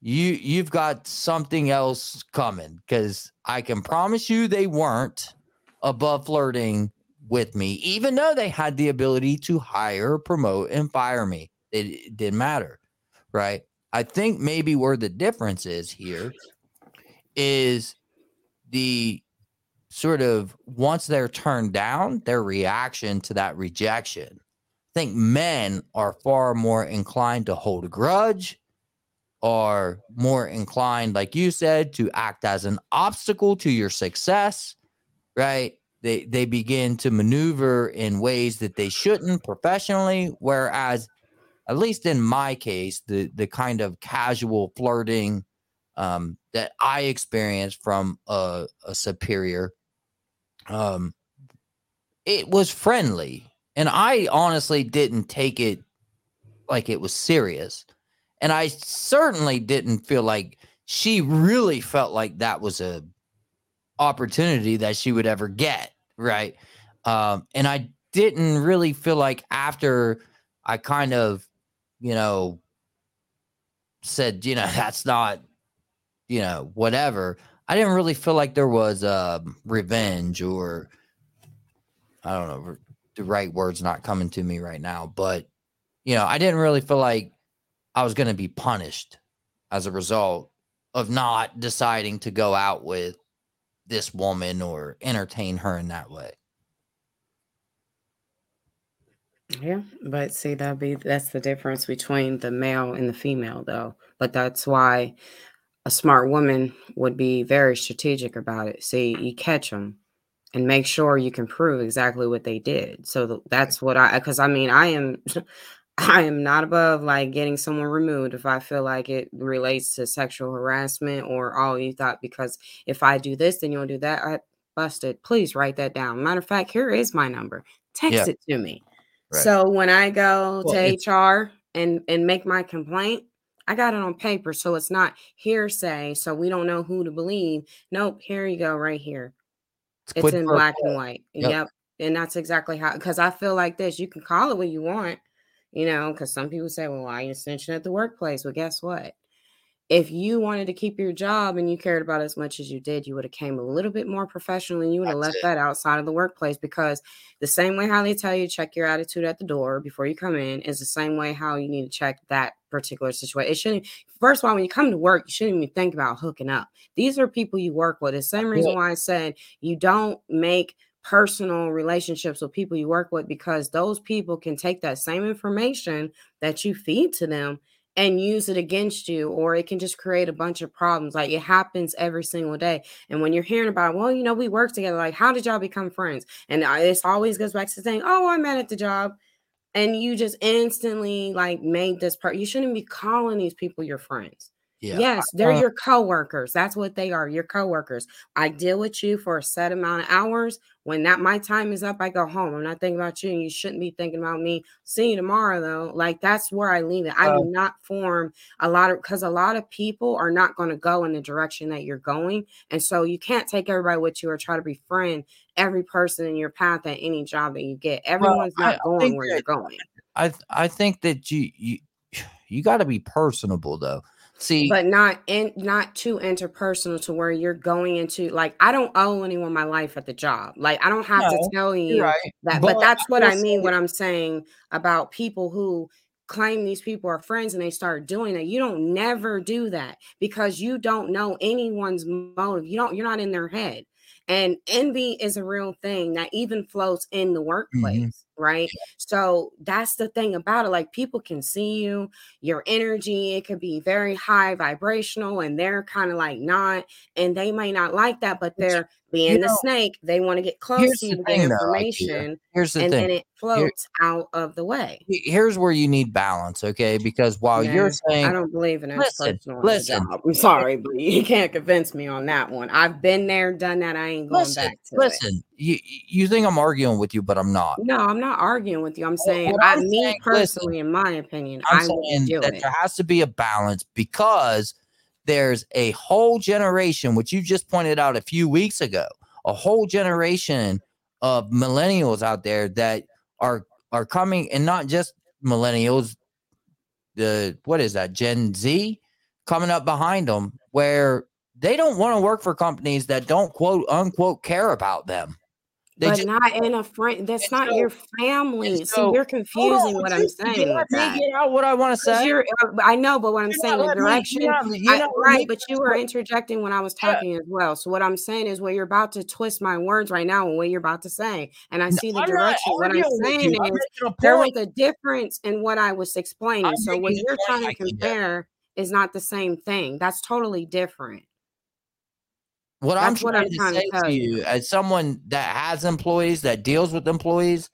you you've got something else coming because I can promise you they weren't above flirting with me, even though they had the ability to hire, promote, and fire me. It, it didn't matter, right? I think maybe where the difference is here is the sort of once they're turned down, their reaction to that rejection. I think men are far more inclined to hold a grudge, are more inclined, like you said, to act as an obstacle to your success, right? They they begin to maneuver in ways that they shouldn't professionally whereas at least in my case the the kind of casual flirting um, that i experienced from a, a superior um, it was friendly. And i honestly didn't take it like it was serious. And i certainly didn't feel like she really felt like that was a opportunity that she would ever get. Right. Um, and I didn't really feel like after I kind of, you know, said, you know, that's not, you know, whatever. I didn't really feel like there was uh, revenge or I don't know the right words not coming to me right now, but you know, I didn't really feel like I was going to be punished as a result of not deciding to go out with this woman or entertain her in that way. Yeah, but see that be that's the difference between the male and the female though. But that's why a smart woman would be very strategic about it. See, you catch them and make sure you can prove exactly what they did. So that's what I cuz I mean, I am I am not above like getting someone removed if I feel like it relates to sexual harassment or oh you thought because if I do this then you'll do that. I busted. Please write that down. Matter of fact, here is my number. Text yeah. it to me. Right. So when I go well, to HR and and make my complaint, I got it on paper, so it's not hearsay. So we don't know who to believe. Nope, here you go, right here. It's, it's in black and white. Yep. yep. And that's exactly how. Because I feel like this. You can call it what you want, you know. Because some people say, "Well, why are you snitching at the workplace?" Well, guess what? if you wanted to keep your job and you cared about as much as you did, you would have came a little bit more professional and you would have left it. that outside of the workplace because the same way how they tell you check your attitude at the door before you come in is the same way how you need to check that particular situation. It shouldn't first of all, when you come to work, you shouldn't even think about hooking up. These are people you work with. The same reason why I said you don't make personal relationships with people you work with because those people can take that same information that you feed to them and use it against you or it can just create a bunch of problems like it happens every single day. And when you're hearing about well you know we work together like how did y'all become friends? and uh, it always goes back to saying oh i met at the job and you just instantly like made this part you shouldn't be calling these people your friends yeah. Yes, they're uh, your coworkers. That's what they are, your coworkers. I deal with you for a set amount of hours. When that my time is up, I go home. I'm not thinking about you, and you shouldn't be thinking about me. See you tomorrow, though. Like that's where I leave it. I uh, do not form a lot of because a lot of people are not going to go in the direction that you're going, and so you can't take everybody with you or try to befriend every person in your path at any job that you get. Everyone's well, not I, going I where that, you're going. I I think that you you you got to be personable though See, but not in not too interpersonal to where you're going into like I don't owe anyone my life at the job. Like I don't have no, to tell you right. that. But, but that's what I mean. What I'm saying about people who claim these people are friends and they start doing it. You don't never do that because you don't know anyone's motive. You don't. You're not in their head. And envy is a real thing that even floats in the mm-hmm. workplace, mm-hmm. right? So that's the thing about it. Like people can see you, your energy, it could be very high vibrational, and they're kind of like not, and they may not like that, but they're being you the snake, they want to get close to to get information. here's the and thing. then it floats Here, out of the way. Here's where you need balance, okay? Because while yeah, you're saying I don't believe in listen, listen, I'm sorry, but you can't convince me on that one. I've been there, done that. I ain't going listen, back to listen, it. you you think I'm arguing with you, but I'm not. No, I'm not arguing with you. I'm saying I I'm me personally, listen, in my opinion, I'm I saying that it. there has to be a balance because there's a whole generation, which you just pointed out a few weeks ago, a whole generation of millennials out there that are are coming and not just millennials the what is that gen z coming up behind them where they don't want to work for companies that don't quote unquote care about them they but just, not in a friend. That's not so, your family. So, See, you're confusing on, what I'm saying. Get out what I want to say. You're, uh, I know, but what I'm you're saying, the direction, me, I, right? But you were interjecting when I was talking yeah. as well. So what I'm saying is, what you're about to twist my words right now, and what you're about to say, and I see the I'm direction. What I'm saying is, there was a difference in what I was explaining. I'm so what you're trying to compare is not the same thing. That's totally different. What That's I'm trying, what I'm to, trying say to, to you, as someone that has employees, that deals with employees,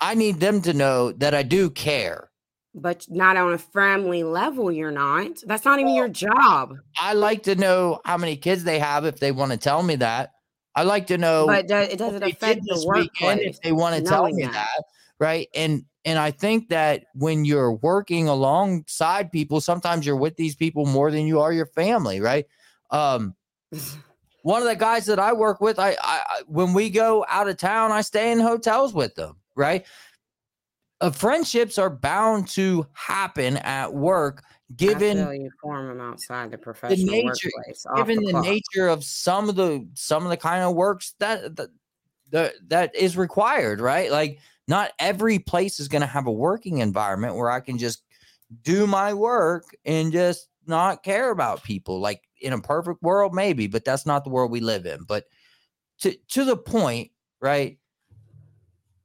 I need them to know that I do care. But not on a family level, you're not. That's not even your job. I like to know how many kids they have if they want to tell me that. I like to know. But it doesn't affect the workplace if they want to tell me that. that, right? And and I think that when you're working alongside people, sometimes you're with these people more than you are your family, right? Um, one of the guys that I work with, I, I when we go out of town, I stay in hotels with them, right? Uh, friendships are bound to happen at work given you form them outside the professional the nature, workplace given the, the nature of some of the some of the kind of works that that that, that is required right? Like not every place is going to have a working environment where i can just do my work and just not care about people. Like in a perfect world, maybe, but that's not the world we live in. But to to the point, right?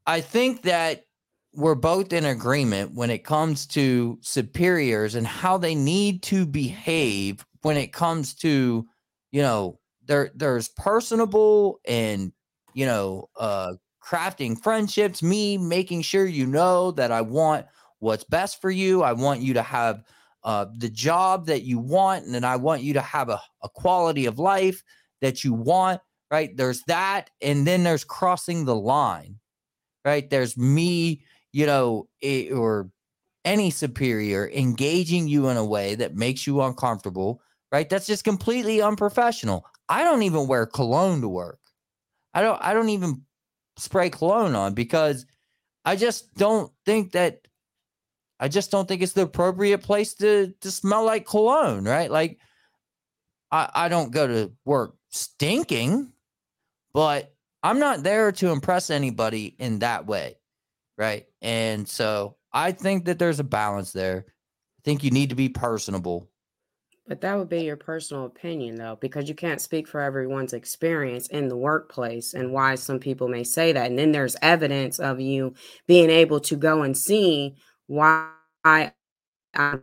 I think that we're both in agreement when it comes to superiors and how they need to behave when it comes to, you know, there there's personable and you know uh crafting friendships, me making sure you know that I want what's best for you. I want you to have uh, the job that you want, and then I want you to have a, a quality of life that you want, right? There's that. And then there's crossing the line, right? There's me, you know, it, or any superior engaging you in a way that makes you uncomfortable, right? That's just completely unprofessional. I don't even wear cologne to work. I don't I don't even spray cologne on because I just don't think that I just don't think it's the appropriate place to to smell like cologne, right? Like I, I don't go to work stinking, but I'm not there to impress anybody in that way. Right. And so I think that there's a balance there. I think you need to be personable. But that would be your personal opinion, though, because you can't speak for everyone's experience in the workplace and why some people may say that. And then there's evidence of you being able to go and see why I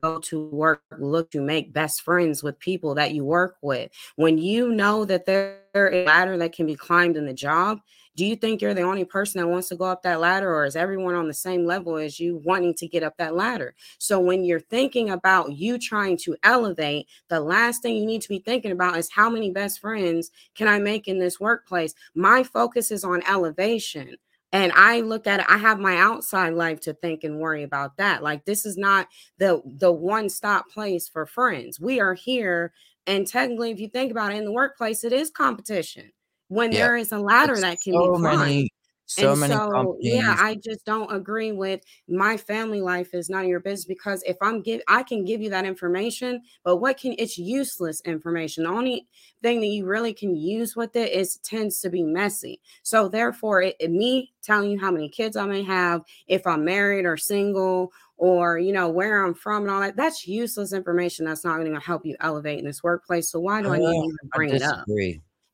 go to work, look to make best friends with people that you work with. When you know that there is a ladder that can be climbed in the job, do you think you're the only person that wants to go up that ladder, or is everyone on the same level as you wanting to get up that ladder? So, when you're thinking about you trying to elevate, the last thing you need to be thinking about is how many best friends can I make in this workplace? My focus is on elevation and i look at it i have my outside life to think and worry about that like this is not the the one stop place for friends we are here and technically if you think about it in the workplace it is competition when yeah. there is a ladder it's that can so be climbed so and many so companies. yeah i just don't agree with my family life is none of your business because if i'm give i can give you that information but what can it's useless information. The only thing that you really can use with it is tends to be messy. So therefore it, it, me telling you how many kids i may have if i'm married or single or you know where i'm from and all that that's useless information that's not going to help you elevate in this workplace. So why do i, I need oh, to even bring it up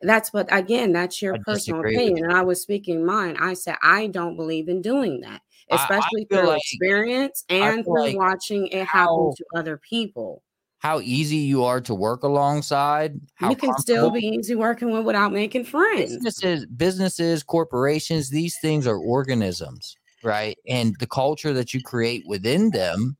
that's what again, that's your I personal opinion. And I was speaking mine. I said I don't believe in doing that, especially through like, experience and through like watching it how, happen to other people. How easy you are to work alongside. you can still be easy working with without making friends. Businesses, businesses, corporations, these things are organisms, right? And the culture that you create within them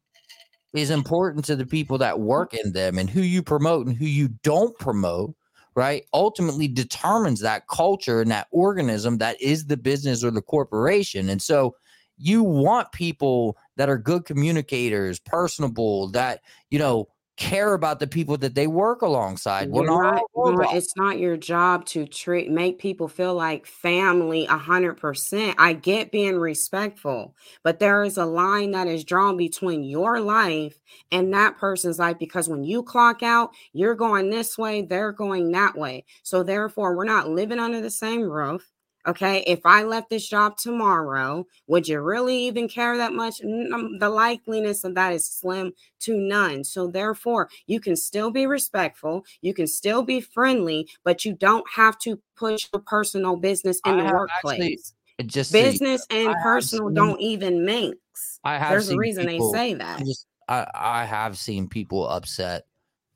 is important to the people that mm. work in them and who you promote and who you don't promote right, ultimately determines that culture and that organism that is the business or the corporation. And so you want people that are good communicators, personable, that, you know, care about the people that they work alongside. We're not, not, it's not your job to treat make people feel like family a hundred percent. I get being respectful, but there is a line that is drawn between your life and that person's life because when you clock out, you're going this way, they're going that way. So therefore, we're not living under the same roof. Okay, if I left this job tomorrow, would you really even care that much? Um, the likeliness of that is slim to none. So, therefore, you can still be respectful, you can still be friendly, but you don't have to push your personal business in I the workplace. Actually, just business and personal seen, don't even mix. I have There's a reason people, they say that. I, just, I, I have seen people upset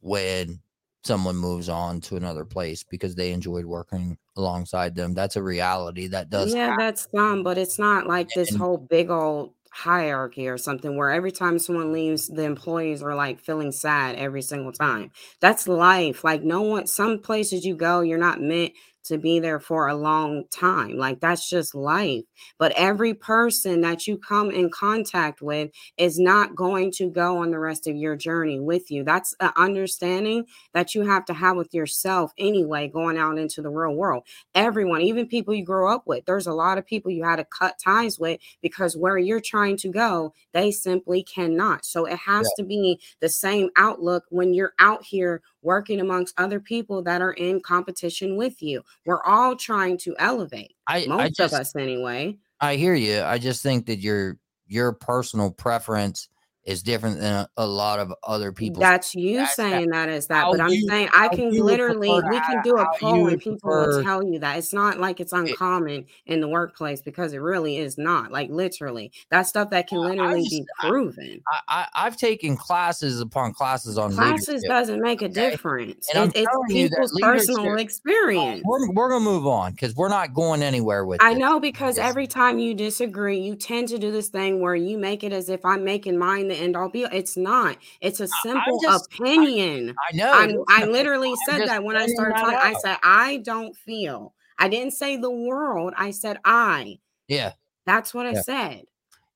when someone moves on to another place because they enjoyed working alongside them. That's a reality that does. Yeah, happen. that's some, but it's not like this whole big old hierarchy or something where every time someone leaves, the employees are like feeling sad every single time. That's life. Like no one, some places you go, you're not meant to be there for a long time. Like that's just life. But every person that you come in contact with is not going to go on the rest of your journey with you. That's an understanding that you have to have with yourself anyway, going out into the real world. Everyone, even people you grow up with, there's a lot of people you had to cut ties with because where you're trying to go, they simply cannot. So it has yeah. to be the same outlook when you're out here working amongst other people that are in competition with you. We're all trying to elevate. I, Most I just, of us, anyway. I hear you. I just think that your your personal preference is different than a, a lot of other people. That's you that's saying that is that, but I'm you, saying I can literally we can do a poll and people prefer, will tell you that it's not like it's uncommon it, in the workplace because it really is not. Like literally, that stuff that can literally just, be proven. I, I have taken classes upon classes on classes leadership. doesn't make a difference. And it, it's people's personal experience. We're, we're gonna move on because we're not going anywhere with. I know because every time you disagree, you tend to do this thing where you make it as if I'm making mine the end all be. It's not. It's a simple just, opinion. I, I know. I, I literally said that when I started talking. I said I don't feel. I didn't say the world. I said I. Yeah. That's what yeah. I said.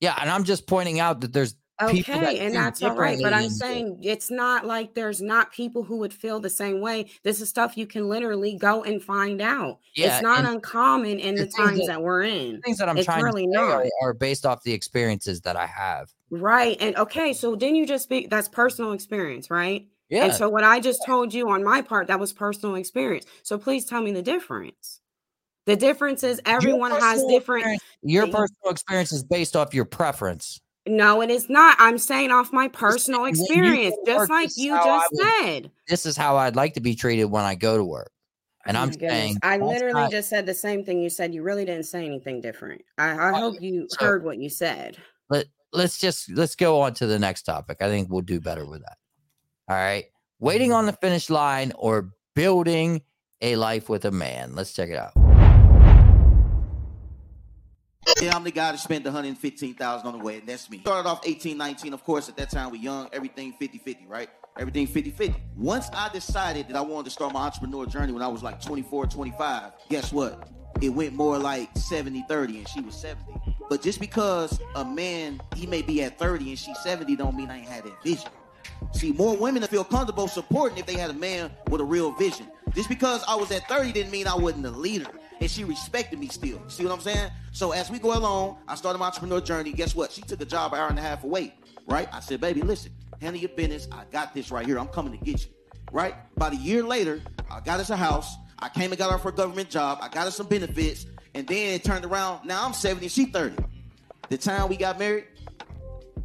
Yeah, and I'm just pointing out that there's Okay, and that's all right. But I'm saying it's not like there's not people who would feel the same way. This is stuff you can literally go and find out. Yeah, it's not uncommon in the, the times that, that, we're in. Things that I'm it's trying really to not. are based off the experiences that I have. Right. And okay, so then you just speak that's personal experience, right? Yeah. And so what I just told you on my part, that was personal experience. So please tell me the difference. The difference is everyone has different. Your personal experience is based off your preference. No, it is not. I'm saying off my personal experience, just like you just would, said. This is how I'd like to be treated when I go to work. Oh and oh I'm saying I literally not, just said the same thing you said. You really didn't say anything different. I, I hope you so, heard what you said. Let let's just let's go on to the next topic. I think we'll do better with that. All right. Waiting on the mm-hmm. finish line or building a life with a man. Let's check it out. Yeah, I'm the guy that spent 115000 on the wedding. That's me. Started off 18, 19. Of course, at that time, we young. Everything 50 50, right? Everything 50 50. Once I decided that I wanted to start my entrepreneur journey when I was like 24, 25, guess what? It went more like 70 30, and she was 70. But just because a man, he may be at 30 and she's 70, don't mean I ain't had that vision. See, more women feel comfortable supporting if they had a man with a real vision. Just because I was at 30 didn't mean I wasn't a leader. And she respected me still. See what I'm saying? So as we go along, I started my entrepreneur journey. Guess what? She took a job an hour and a half away. Right? I said, baby, listen, handle your business. I got this right here. I'm coming to get you. Right? About a year later, I got us a house. I came and got her for a government job. I got her some benefits. And then it turned around. Now I'm 70 and she 30. The time we got married,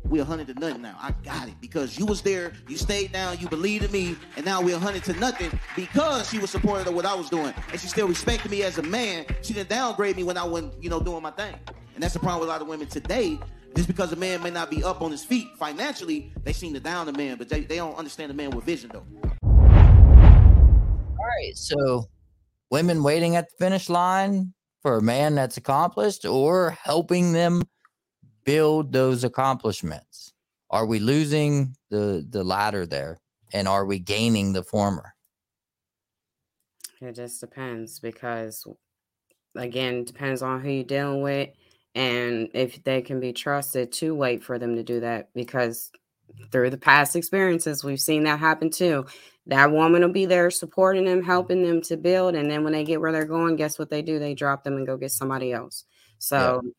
we're 100 to nothing now. I got it because you was there, you stayed down, you believed in me, and now we're 100 to nothing because she was supportive of what I was doing. And she still respected me as a man. She didn't downgrade me when I wasn't, you know, doing my thing. And that's the problem with a lot of women today. Just because a man may not be up on his feet financially, they seem to down the man, but they, they don't understand the man with vision though. All right, so women waiting at the finish line for a man that's accomplished or helping them build those accomplishments? Are we losing the the latter there, and are we gaining the former? It just depends because, again, depends on who you're dealing with and if they can be trusted to wait for them to do that. Because through the past experiences, we've seen that happen too. That woman will be there supporting them, helping them to build, and then when they get where they're going, guess what they do? They drop them and go get somebody else. So. Yeah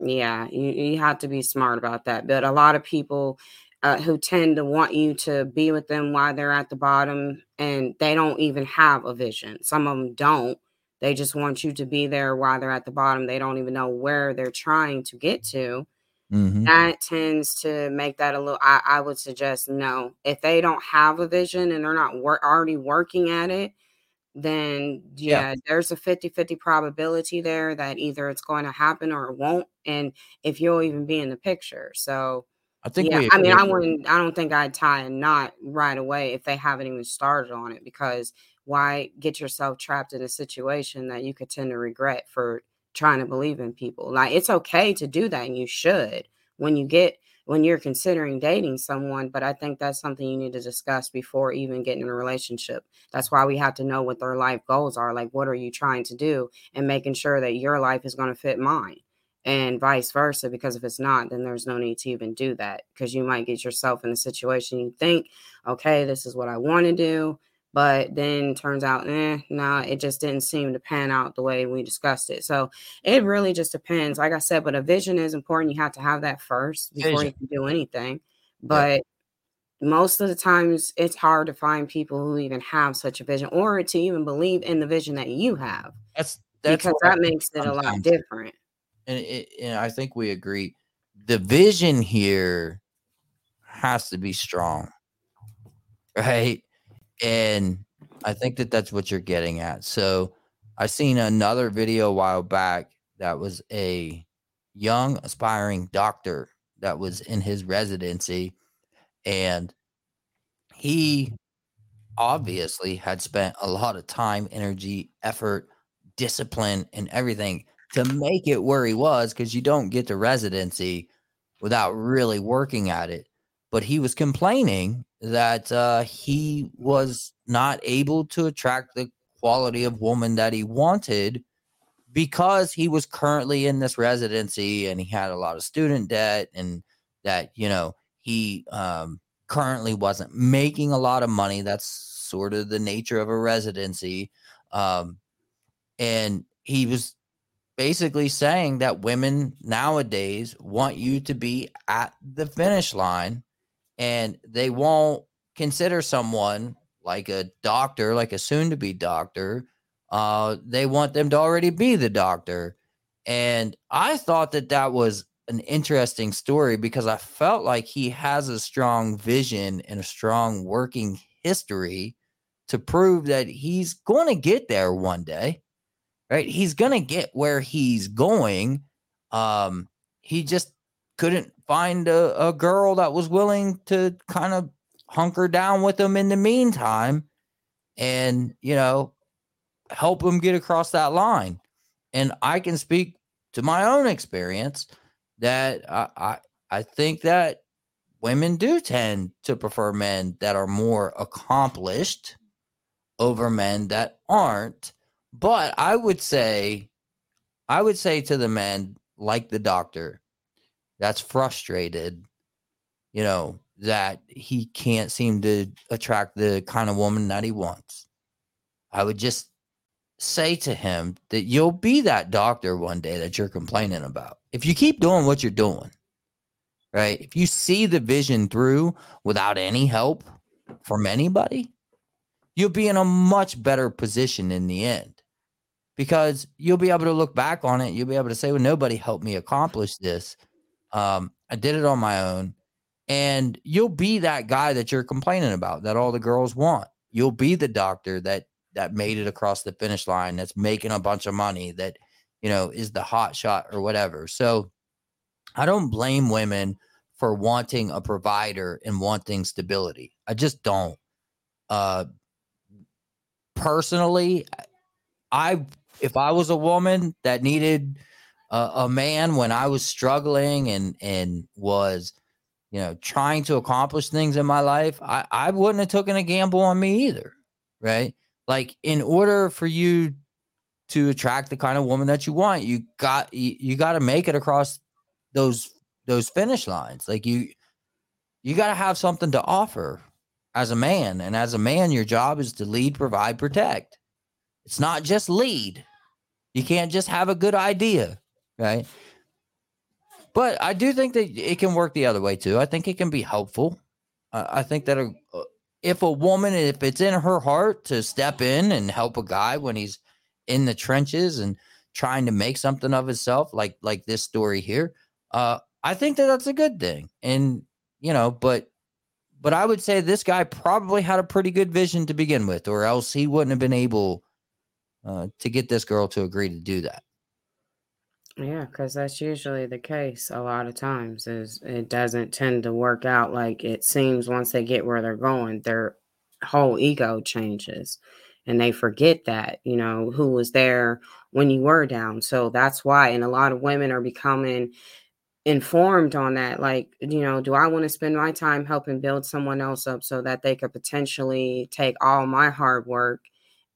yeah, you, you have to be smart about that. But a lot of people uh, who tend to want you to be with them while they're at the bottom and they don't even have a vision. Some of them don't. They just want you to be there while they're at the bottom. They don't even know where they're trying to get to. Mm-hmm. That tends to make that a little. I, I, would suggest no. If they don't have a vision and they're not wor- already working at it, then yeah, yeah, there's a 50-50 probability there that either it's going to happen or it won't and if you'll even be in the picture so i think yeah i mean i wouldn't i don't think i'd tie a knot right away if they haven't even started on it because why get yourself trapped in a situation that you could tend to regret for trying to believe in people like it's okay to do that and you should when you get when you're considering dating someone, but I think that's something you need to discuss before even getting in a relationship. That's why we have to know what their life goals are. Like, what are you trying to do? And making sure that your life is going to fit mine and vice versa. Because if it's not, then there's no need to even do that because you might get yourself in a situation you think, okay, this is what I want to do but then turns out, eh, nah, it just didn't seem to pan out the way we discussed it. So it really just depends. Like I said, but a vision is important. You have to have that first before vision. you can do anything. But yeah. most of the times, it's hard to find people who even have such a vision or to even believe in the vision that you have. That's, that's because that makes it a lot different. And, it, and I think we agree. The vision here has to be strong, right? And I think that that's what you're getting at. So I seen another video a while back that was a young aspiring doctor that was in his residency and he obviously had spent a lot of time, energy, effort, discipline, and everything to make it where he was because you don't get to residency without really working at it. But he was complaining that uh, he was not able to attract the quality of woman that he wanted because he was currently in this residency and he had a lot of student debt and that you know he um, currently wasn't making a lot of money. That's sort of the nature of a residency, um, and he was basically saying that women nowadays want you to be at the finish line and they won't consider someone like a doctor, like a soon to be doctor. Uh, they want them to already be the doctor. And I thought that that was an interesting story because I felt like he has a strong vision and a strong working history to prove that he's going to get there one day right? He's gonna get where he's going. Um, he just couldn't find a, a girl that was willing to kind of hunker down with him in the meantime and you know help him get across that line. And i can speak to my own experience that i i, I think that women do tend to prefer men that are more accomplished over men that aren't. But I would say, I would say to the man, like the doctor, that's frustrated, you know, that he can't seem to attract the kind of woman that he wants. I would just say to him that you'll be that doctor one day that you're complaining about. If you keep doing what you're doing, right? If you see the vision through without any help from anybody, you'll be in a much better position in the end because you'll be able to look back on it. You'll be able to say, well, nobody helped me accomplish this. Um, I did it on my own. And you'll be that guy that you're complaining about that all the girls want. You'll be the doctor that that made it across the finish line, that's making a bunch of money, that you know is the hot shot or whatever. So I don't blame women for wanting a provider and wanting stability. I just don't. Uh personally, I if I was a woman that needed a, a man when I was struggling and and was you know trying to accomplish things in my life, I I wouldn't have taken a gamble on me either, right? Like in order for you to attract the kind of woman that you want, you got you, you got to make it across those those finish lines. Like you you got to have something to offer as a man, and as a man, your job is to lead, provide, protect. It's not just lead. You can't just have a good idea, right? But I do think that it can work the other way too. I think it can be helpful. Uh, I think that a, uh, if a woman, if it's in her heart to step in and help a guy when he's in the trenches and trying to make something of himself, like like this story here, uh, I think that that's a good thing. And you know, but but I would say this guy probably had a pretty good vision to begin with, or else he wouldn't have been able uh, to get this girl to agree to do that. Yeah, because that's usually the case a lot of times is it doesn't tend to work out like it seems once they get where they're going, their whole ego changes and they forget that, you know, who was there when you were down. So that's why and a lot of women are becoming informed on that like you know do i want to spend my time helping build someone else up so that they could potentially take all my hard work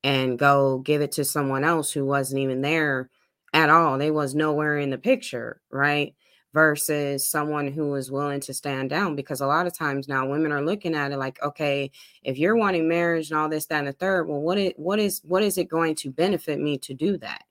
and go give it to someone else who wasn't even there at all. They was nowhere in the picture, right? Versus someone who was willing to stand down. Because a lot of times now women are looking at it like, okay, if you're wanting marriage and all this, that, and the third, well, what it what is what is it going to benefit me to do that?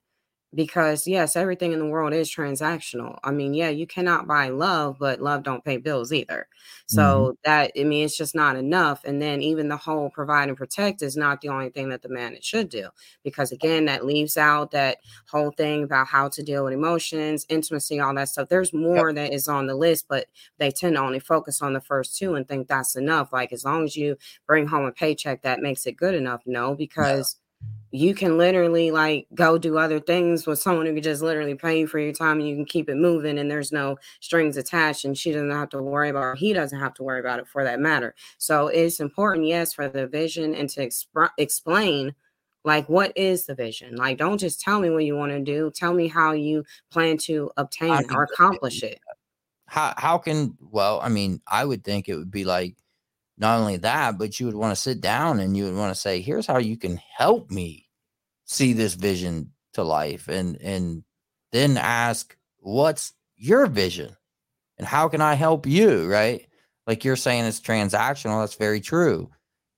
Because yes everything in the world is transactional. I mean yeah you cannot buy love but love don't pay bills either. So mm-hmm. that i mean it's just not enough and then even the whole provide and protect is not the only thing that the man should do because again that leaves out that whole thing about how to deal with emotions intimacy all that stuff. There's more yep. that is on the list but they tend to only focus on the first two and think that's enough. Like as long as you bring home a paycheck that makes it good enough no because you can literally like go do other things with someone who can just literally pay you for your time and you can keep it moving and there's no strings attached and she doesn't have to worry about it he doesn't have to worry about it for that matter. So it's important yes for the vision and to exp- explain like what is the vision? Like don't just tell me what you want to do tell me how you plan to obtain or accomplish it. how how can well i mean i would think it would be like not only that, but you would want to sit down and you would want to say, here's how you can help me see this vision to life and and then ask what's your vision and how can I help you? Right. Like you're saying it's transactional. That's very true.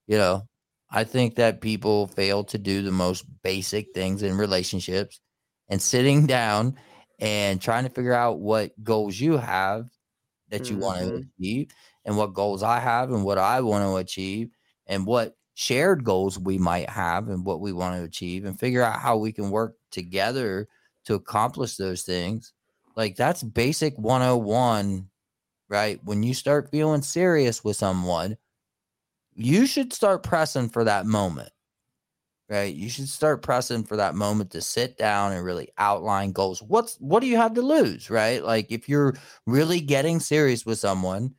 You know, I think that people fail to do the most basic things in relationships and sitting down and trying to figure out what goals you have that you mm-hmm. want to achieve and what goals I have and what I want to achieve and what shared goals we might have and what we want to achieve and figure out how we can work together to accomplish those things. Like that's basic 101, right? When you start feeling serious with someone, you should start pressing for that moment. Right? You should start pressing for that moment to sit down and really outline goals. What's what do you have to lose, right? Like if you're really getting serious with someone,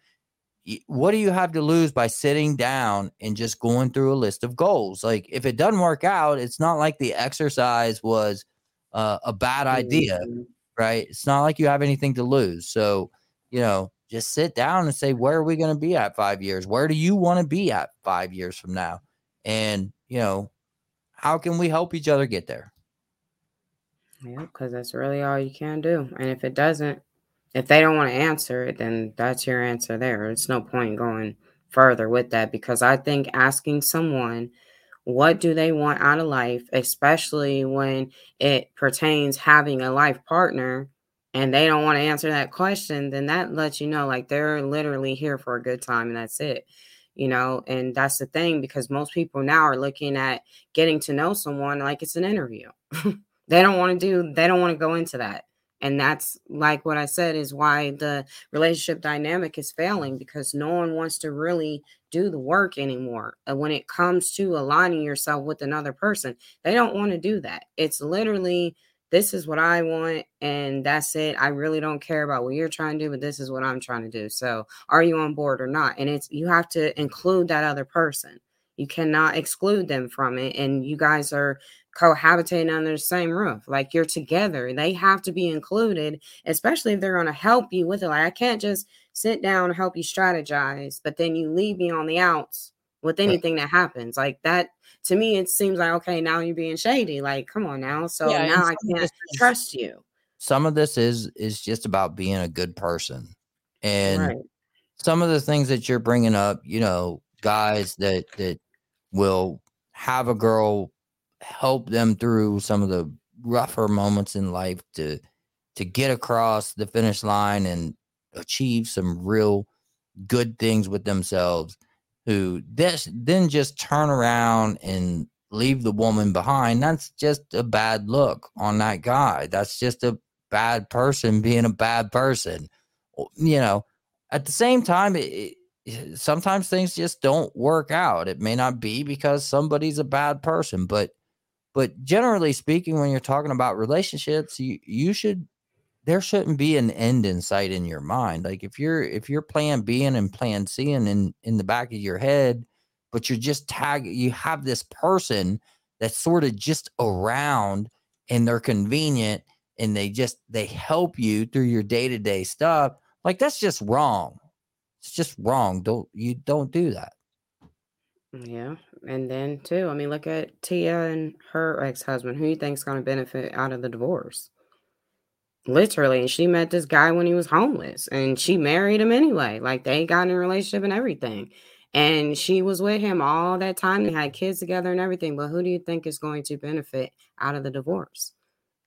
what do you have to lose by sitting down and just going through a list of goals? Like, if it doesn't work out, it's not like the exercise was uh, a bad idea, mm-hmm. right? It's not like you have anything to lose. So, you know, just sit down and say, where are we going to be at five years? Where do you want to be at five years from now? And, you know, how can we help each other get there? Yeah, because that's really all you can do. And if it doesn't, if they don't want to answer it, then that's your answer there. It's no point going further with that because I think asking someone what do they want out of life, especially when it pertains having a life partner and they don't want to answer that question, then that lets you know like they're literally here for a good time and that's it. You know, and that's the thing because most people now are looking at getting to know someone like it's an interview. they don't want to do, they don't want to go into that and that's like what i said is why the relationship dynamic is failing because no one wants to really do the work anymore and when it comes to aligning yourself with another person they don't want to do that. It's literally this is what i want and that's it. I really don't care about what you're trying to do but this is what i'm trying to do. So are you on board or not? And it's you have to include that other person. You cannot exclude them from it and you guys are cohabitating under the same roof. Like you're together. They have to be included, especially if they're going to help you with it. Like I can't just sit down and help you strategize, but then you leave me on the outs with anything that happens. Like that to me, it seems like okay, now you're being shady. Like, come on now. So yeah, now I can't trust you. Some of this is is just about being a good person. And right. some of the things that you're bringing up, you know, guys that that will have a girl help them through some of the rougher moments in life to to get across the finish line and achieve some real good things with themselves who this then just turn around and leave the woman behind. That's just a bad look on that guy. That's just a bad person being a bad person. You know at the same time it, it, sometimes things just don't work out. It may not be because somebody's a bad person but but generally speaking, when you're talking about relationships, you you should there shouldn't be an end in sight in your mind. Like if you're if you're plan B and plan C and in in the back of your head, but you're just tag you have this person that's sort of just around and they're convenient and they just they help you through your day-to-day stuff like that's just wrong it's just wrong don't you don't do that mm, yeah. And then too, I mean, look at Tia and her ex-husband. Who you think's going to benefit out of the divorce? Literally, and she met this guy when he was homeless, and she married him anyway. Like they got in a relationship and everything, and she was with him all that time. They had kids together and everything. But who do you think is going to benefit out of the divorce?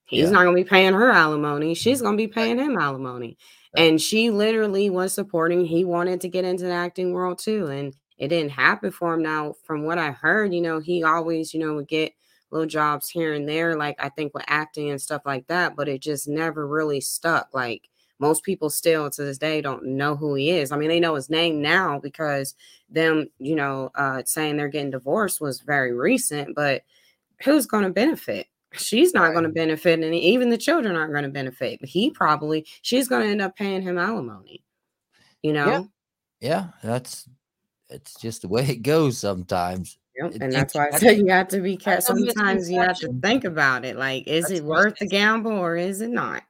He's yeah. not going to be paying her alimony. She's going to be paying him alimony. And she literally was supporting. He wanted to get into the acting world too, and it didn't happen for him. Now, from what I heard, you know, he always, you know, would get little jobs here and there, like I think with acting and stuff like that, but it just never really stuck. Like most people still to this day don't know who he is. I mean, they know his name now because them, you know, uh, saying they're getting divorced was very recent, but who's going to benefit? She's not right. going to benefit, and even the children aren't going to benefit. He probably, she's going to end up paying him alimony, you know? Yeah. Yeah, that's it's just the way it goes sometimes. Yep. And that's why I said you have to be careful. Sometimes you have to think about it. Like, is that's it worth the gamble or is it not?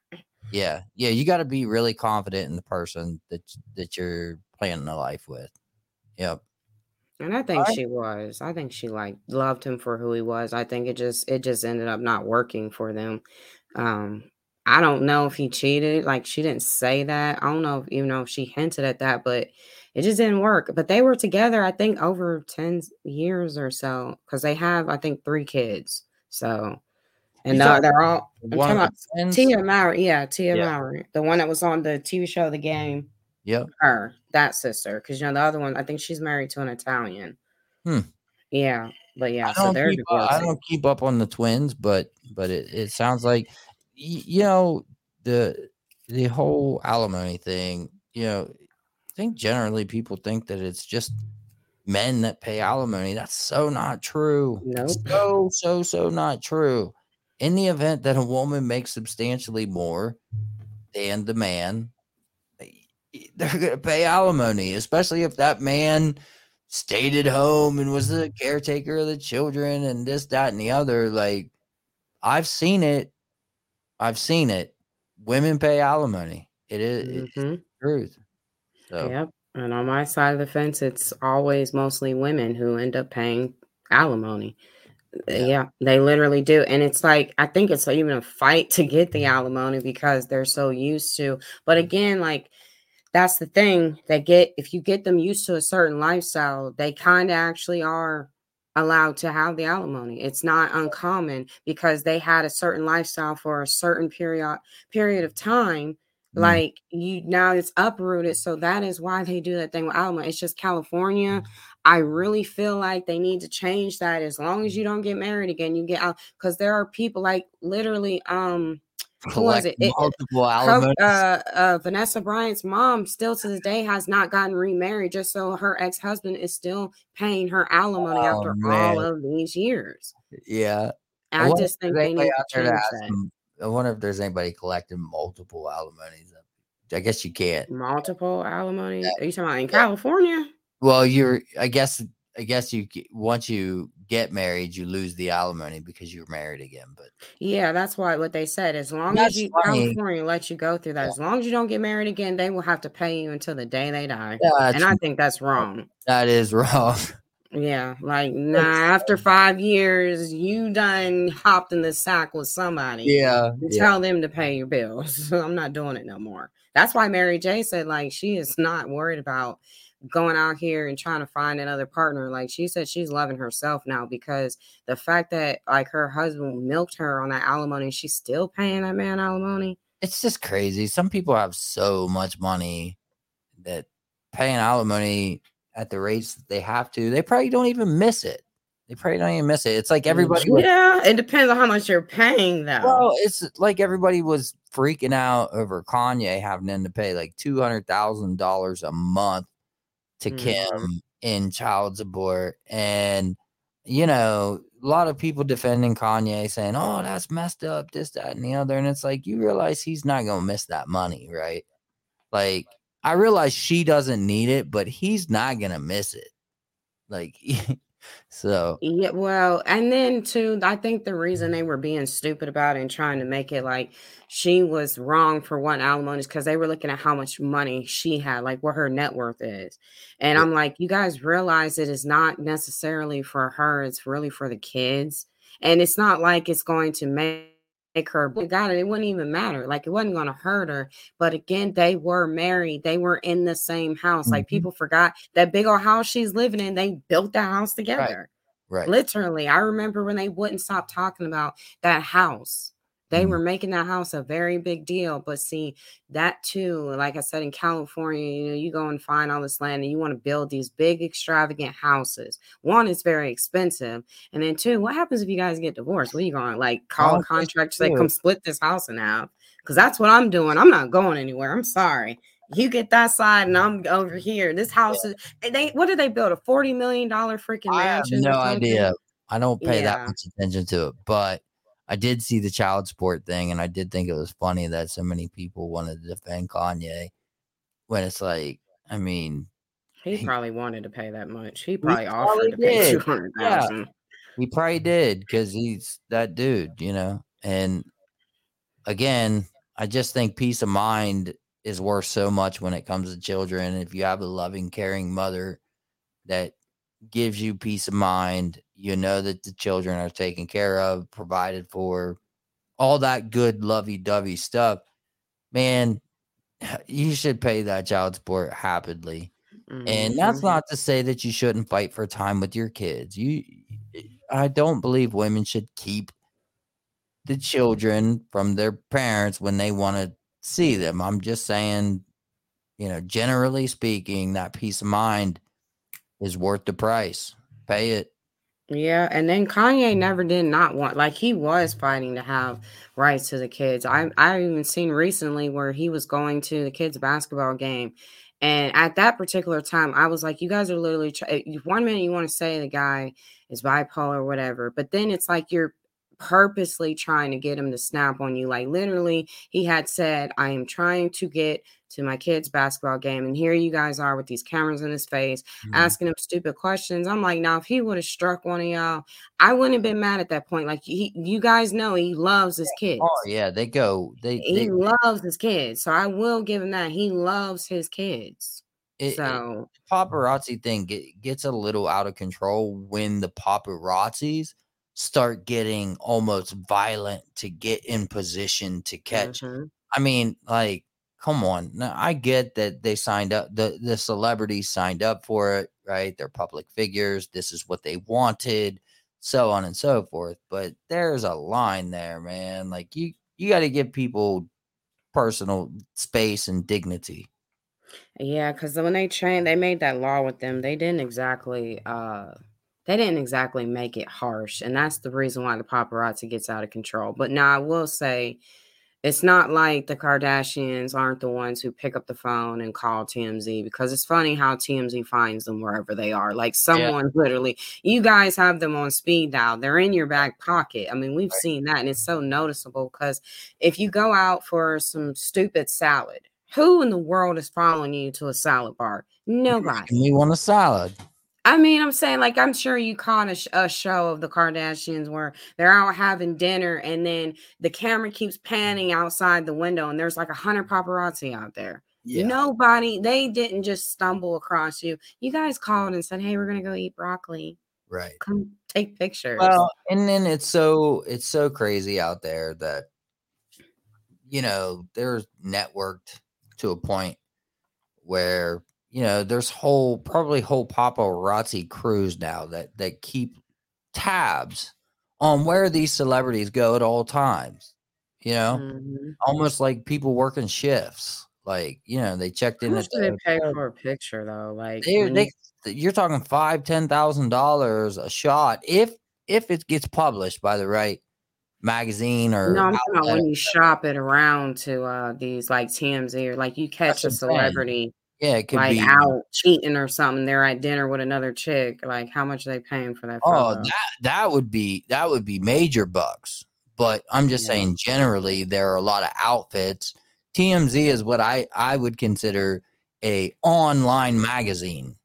Yeah, yeah. You got to be really confident in the person that that you're planning a life with. Yep. And I think she was. I think she like loved him for who he was. I think it just it just ended up not working for them. Um, I don't know if he cheated. Like she didn't say that. I don't know if even know if she hinted at that, but it just didn't work. But they were together, I think, over 10 years or so, because they have, I think, three kids. So and uh, they're all one about Tia Mowry. Yeah, Tia yeah. Mowry, the one that was on the TV show The Game. Yep. Her, that sister. Because you know the other one, I think she's married to an Italian. Hmm. Yeah. But yeah, so they're keep, I don't keep up on the twins, but but it, it sounds like you know the the whole alimony thing, you know, I think generally people think that it's just men that pay alimony. That's so not true. No, nope. so so so not true. In the event that a woman makes substantially more than the man, they're going to pay alimony, especially if that man stayed at home and was the caretaker of the children and this, that, and the other. Like, I've seen it. I've seen it. Women pay alimony. It is, mm-hmm. truth. So. Yep. And on my side of the fence, it's always mostly women who end up paying alimony. Uh, yeah. yeah. they literally do. And it's like, I think it's even a fight to get the mm-hmm. alimony because they're so used to. But mm-hmm. again, like, that's the thing that get if you get them used to a certain lifestyle, they kind of actually are allowed to have the alimony. It's not uncommon because they had a certain lifestyle for a certain period period of time. Mm. Like you now it's uprooted. So that is why they do that thing with alimony. It's just California. I really feel like they need to change that. As long as you don't get married again, you get out because there are people like literally um who was it? multiple it, uh, uh, Vanessa Bryant's mom still to this day has not gotten remarried, just so her ex husband is still paying her alimony oh, after man. all of these years. Yeah, I, I just think they need to change that. Them, I wonder if there's anybody collecting multiple alimonies. I guess you can't. Multiple alimony? Are you talking about in California? Well, you're. I guess. I guess you once you get married, you lose the alimony because you're married again. But yeah, that's why what they said. As long that's as you funny. California lets you go through that, yeah. as long as you don't get married again, they will have to pay you until the day they die. Yeah, and I think that's wrong. That is wrong. Yeah, like nah. After five years, you done hopped in the sack with somebody. Yeah, yeah. tell them to pay your bills. I'm not doing it no more. That's why Mary J said like she is not worried about going out here and trying to find another partner. Like she said, she's loving herself now because the fact that like her husband milked her on that alimony, she's still paying that man alimony. It's just crazy. Some people have so much money that paying alimony at the rates that they have to, they probably don't even miss it. They probably don't even miss it. It's like mm, everybody. Yeah, it depends on how much you're paying, though. Well, it's like everybody was freaking out over Kanye having to pay like two hundred thousand dollars a month to mm-hmm. Kim in child support. And, you know, a lot of people defending Kanye saying, oh, that's messed up, this, that, and the other. And it's like, you realize he's not going to miss that money, right? Like, I realize she doesn't need it, but he's not going to miss it. Like, So yeah, well, and then too, I think the reason mm-hmm. they were being stupid about it and trying to make it like she was wrong for one alimony is because they were looking at how much money she had, like what her net worth is. And I'm like, you guys realize it is not necessarily for her, it's really for the kids. And it's not like it's going to make make her got it. It wouldn't even matter. Like it wasn't going to hurt her. But again, they were married. They were in the same house. Mm-hmm. Like people forgot that big old house she's living in. They built that house together. Right. right. Literally, I remember when they wouldn't stop talking about that house. They mm were making that house a very big deal. But see, that too, like I said, in California, you know, you go and find all this land and you want to build these big, extravagant houses. One, it's very expensive. And then two, what happens if you guys get divorced? What are you going to like call oh, contractors say, come split this house in half? Because that's what I'm doing. I'm not going anywhere. I'm sorry. You get that side and I'm over here. This house is they what did they build? A 40 million dollar freaking mansion? I have no idea. I don't pay yeah. that much attention to it, but I did see the child support thing, and I did think it was funny that so many people wanted to defend Kanye when it's like, I mean, he probably wanted to pay that much. He probably he offered probably to pay two hundred thousand. Yeah, he probably did because he's that dude, you know. And again, I just think peace of mind is worth so much when it comes to children. If you have a loving, caring mother that gives you peace of mind. You know that the children are taken care of, provided for, all that good lovey-dovey stuff, man, you should pay that child support happily. Mm-hmm. And that's not to say that you shouldn't fight for time with your kids. You I don't believe women should keep the children from their parents when they want to see them. I'm just saying, you know, generally speaking, that peace of mind is worth the price. Pay it. Yeah, and then Kanye mm-hmm. never did not want like he was fighting to have rights to the kids. I I even seen recently where he was going to the kids basketball game and at that particular time, I was like, you guys are literally try- eh, one minute you want to say the guy is bipolar or whatever, but then it's like you're purposely trying to get him to snap on you. Like literally, he had said, I am trying to get to my kid's basketball game. And here you guys are with these cameras in his face, mm-hmm. asking him stupid questions. I'm like, now if he would have struck one of y'all, I wouldn't have been mad at that point. Like he, you guys know he loves his kids. Oh yeah, they go. They he they, loves his kids. So I will give him that. He loves his kids. It, so it, paparazzi thing get, gets a little out of control when the paparazzis start getting almost violent to get in position to catch. Mm-hmm. I mean, like come on. Now, I get that they signed up, the, the celebrities signed up for it, right? They're public figures. This is what they wanted, so on and so forth. But there's a line there, man. Like you, you got to give people personal space and dignity. Yeah, because when they trained, they made that law with them. They didn't exactly, uh, they didn't exactly make it harsh, and that's the reason why the paparazzi gets out of control. But now I will say, it's not like the Kardashians aren't the ones who pick up the phone and call TMZ because it's funny how TMZ finds them wherever they are. Like someone yeah. literally, you guys have them on speed dial. They're in your back pocket. I mean, we've right. seen that and it's so noticeable because if you go out for some stupid salad, who in the world is following you to a salad bar? Nobody. You want a salad. I mean, I'm saying, like, I'm sure you caught a, sh- a, show of the Kardashians where they're out having dinner and then the camera keeps panning outside the window and there's like a hundred paparazzi out there. Yeah. Nobody, they didn't just stumble across you. You guys called and said, Hey, we're going to go eat broccoli. Right. Come take pictures. Well, and then it's so, it's so crazy out there that, you know, they're networked to a point where you know, there's whole probably whole paparazzi crews now that that keep tabs on where these celebrities go at all times. You know, mm-hmm. almost like people working shifts. Like you know, they checked in. How much do they pay for a picture though? Like they, they, you're talking five, ten thousand dollars a shot if if it gets published by the right magazine or no, I'm talking about when you shop it around to uh these like TMZ or like you catch a celebrity yeah, it could like be out cheating or something. They're at dinner with another chick. Like, how much are they paying for that? Oh, that that would be that would be major bucks. But I'm just yeah. saying, generally, there are a lot of outfits. TMZ is what I I would consider a online magazine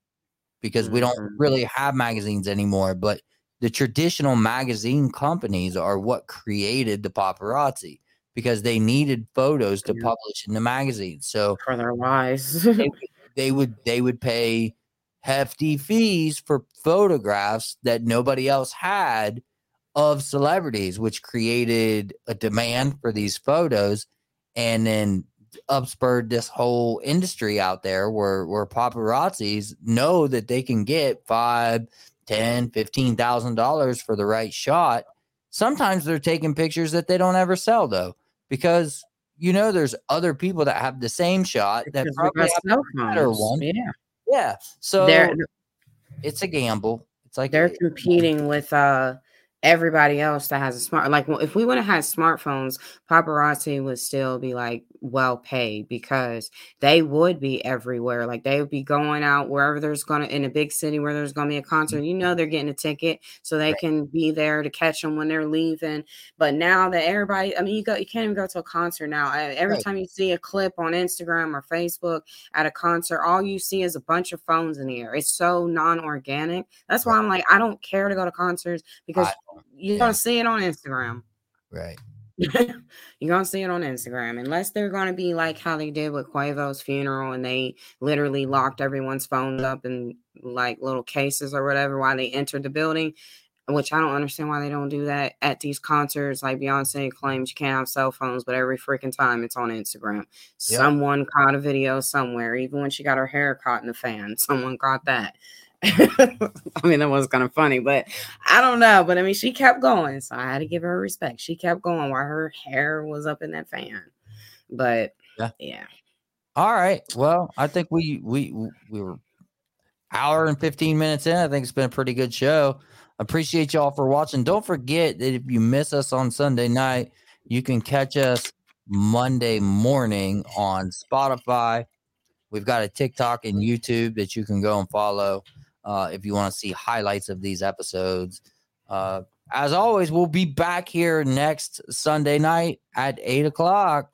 because mm-hmm. we don't mm-hmm. really have magazines anymore. But the traditional magazine companies are what created the paparazzi because they needed photos to publish in the magazine. So for their lives, they, they would they would pay hefty fees for photographs that nobody else had of celebrities, which created a demand for these photos, and then upspurred this whole industry out there where where paparazzis know that they can get five, ten, fifteen thousand dollars for the right shot. Sometimes they're taking pictures that they don't ever sell though because you know there's other people that have the same shot that because probably have a better one. Yeah. Yeah. So they're, it's a gamble. It's like they're competing with uh everybody else that has a smart like well, if we would have had smartphones paparazzi would still be like well paid because they would be everywhere like they would be going out wherever there's gonna in a big city where there's gonna be a concert you know they're getting a ticket so they right. can be there to catch them when they're leaving but now that everybody i mean you go you can't even go to a concert now every right. time you see a clip on instagram or facebook at a concert all you see is a bunch of phones in the air it's so non-organic that's why i'm like i don't care to go to concerts because you're gonna see it on Instagram. Right. you're gonna see it on Instagram, unless they're gonna be like how they did with Quavo's funeral, and they literally locked everyone's phones up in like little cases or whatever while they entered the building. which I don't understand why they don't do that at these concerts. Like Beyonce claims you can't have cell phones, but every freaking time it's on Instagram. Yep. Someone caught a video somewhere, even when she got her hair caught in the fan. Someone caught that. I mean, that was kind of funny, but I don't know. But I mean, she kept going, so I had to give her respect. She kept going while her hair was up in that fan. But yeah, yeah. All right. Well, I think we we we were hour and 15 minutes in. I think it's been a pretty good show. Appreciate y'all for watching. Don't forget that if you miss us on Sunday night, you can catch us Monday morning on Spotify. We've got a TikTok and YouTube that you can go and follow uh, if you want to see highlights of these episodes. Uh, as always, we'll be back here next Sunday night at 8 o'clock.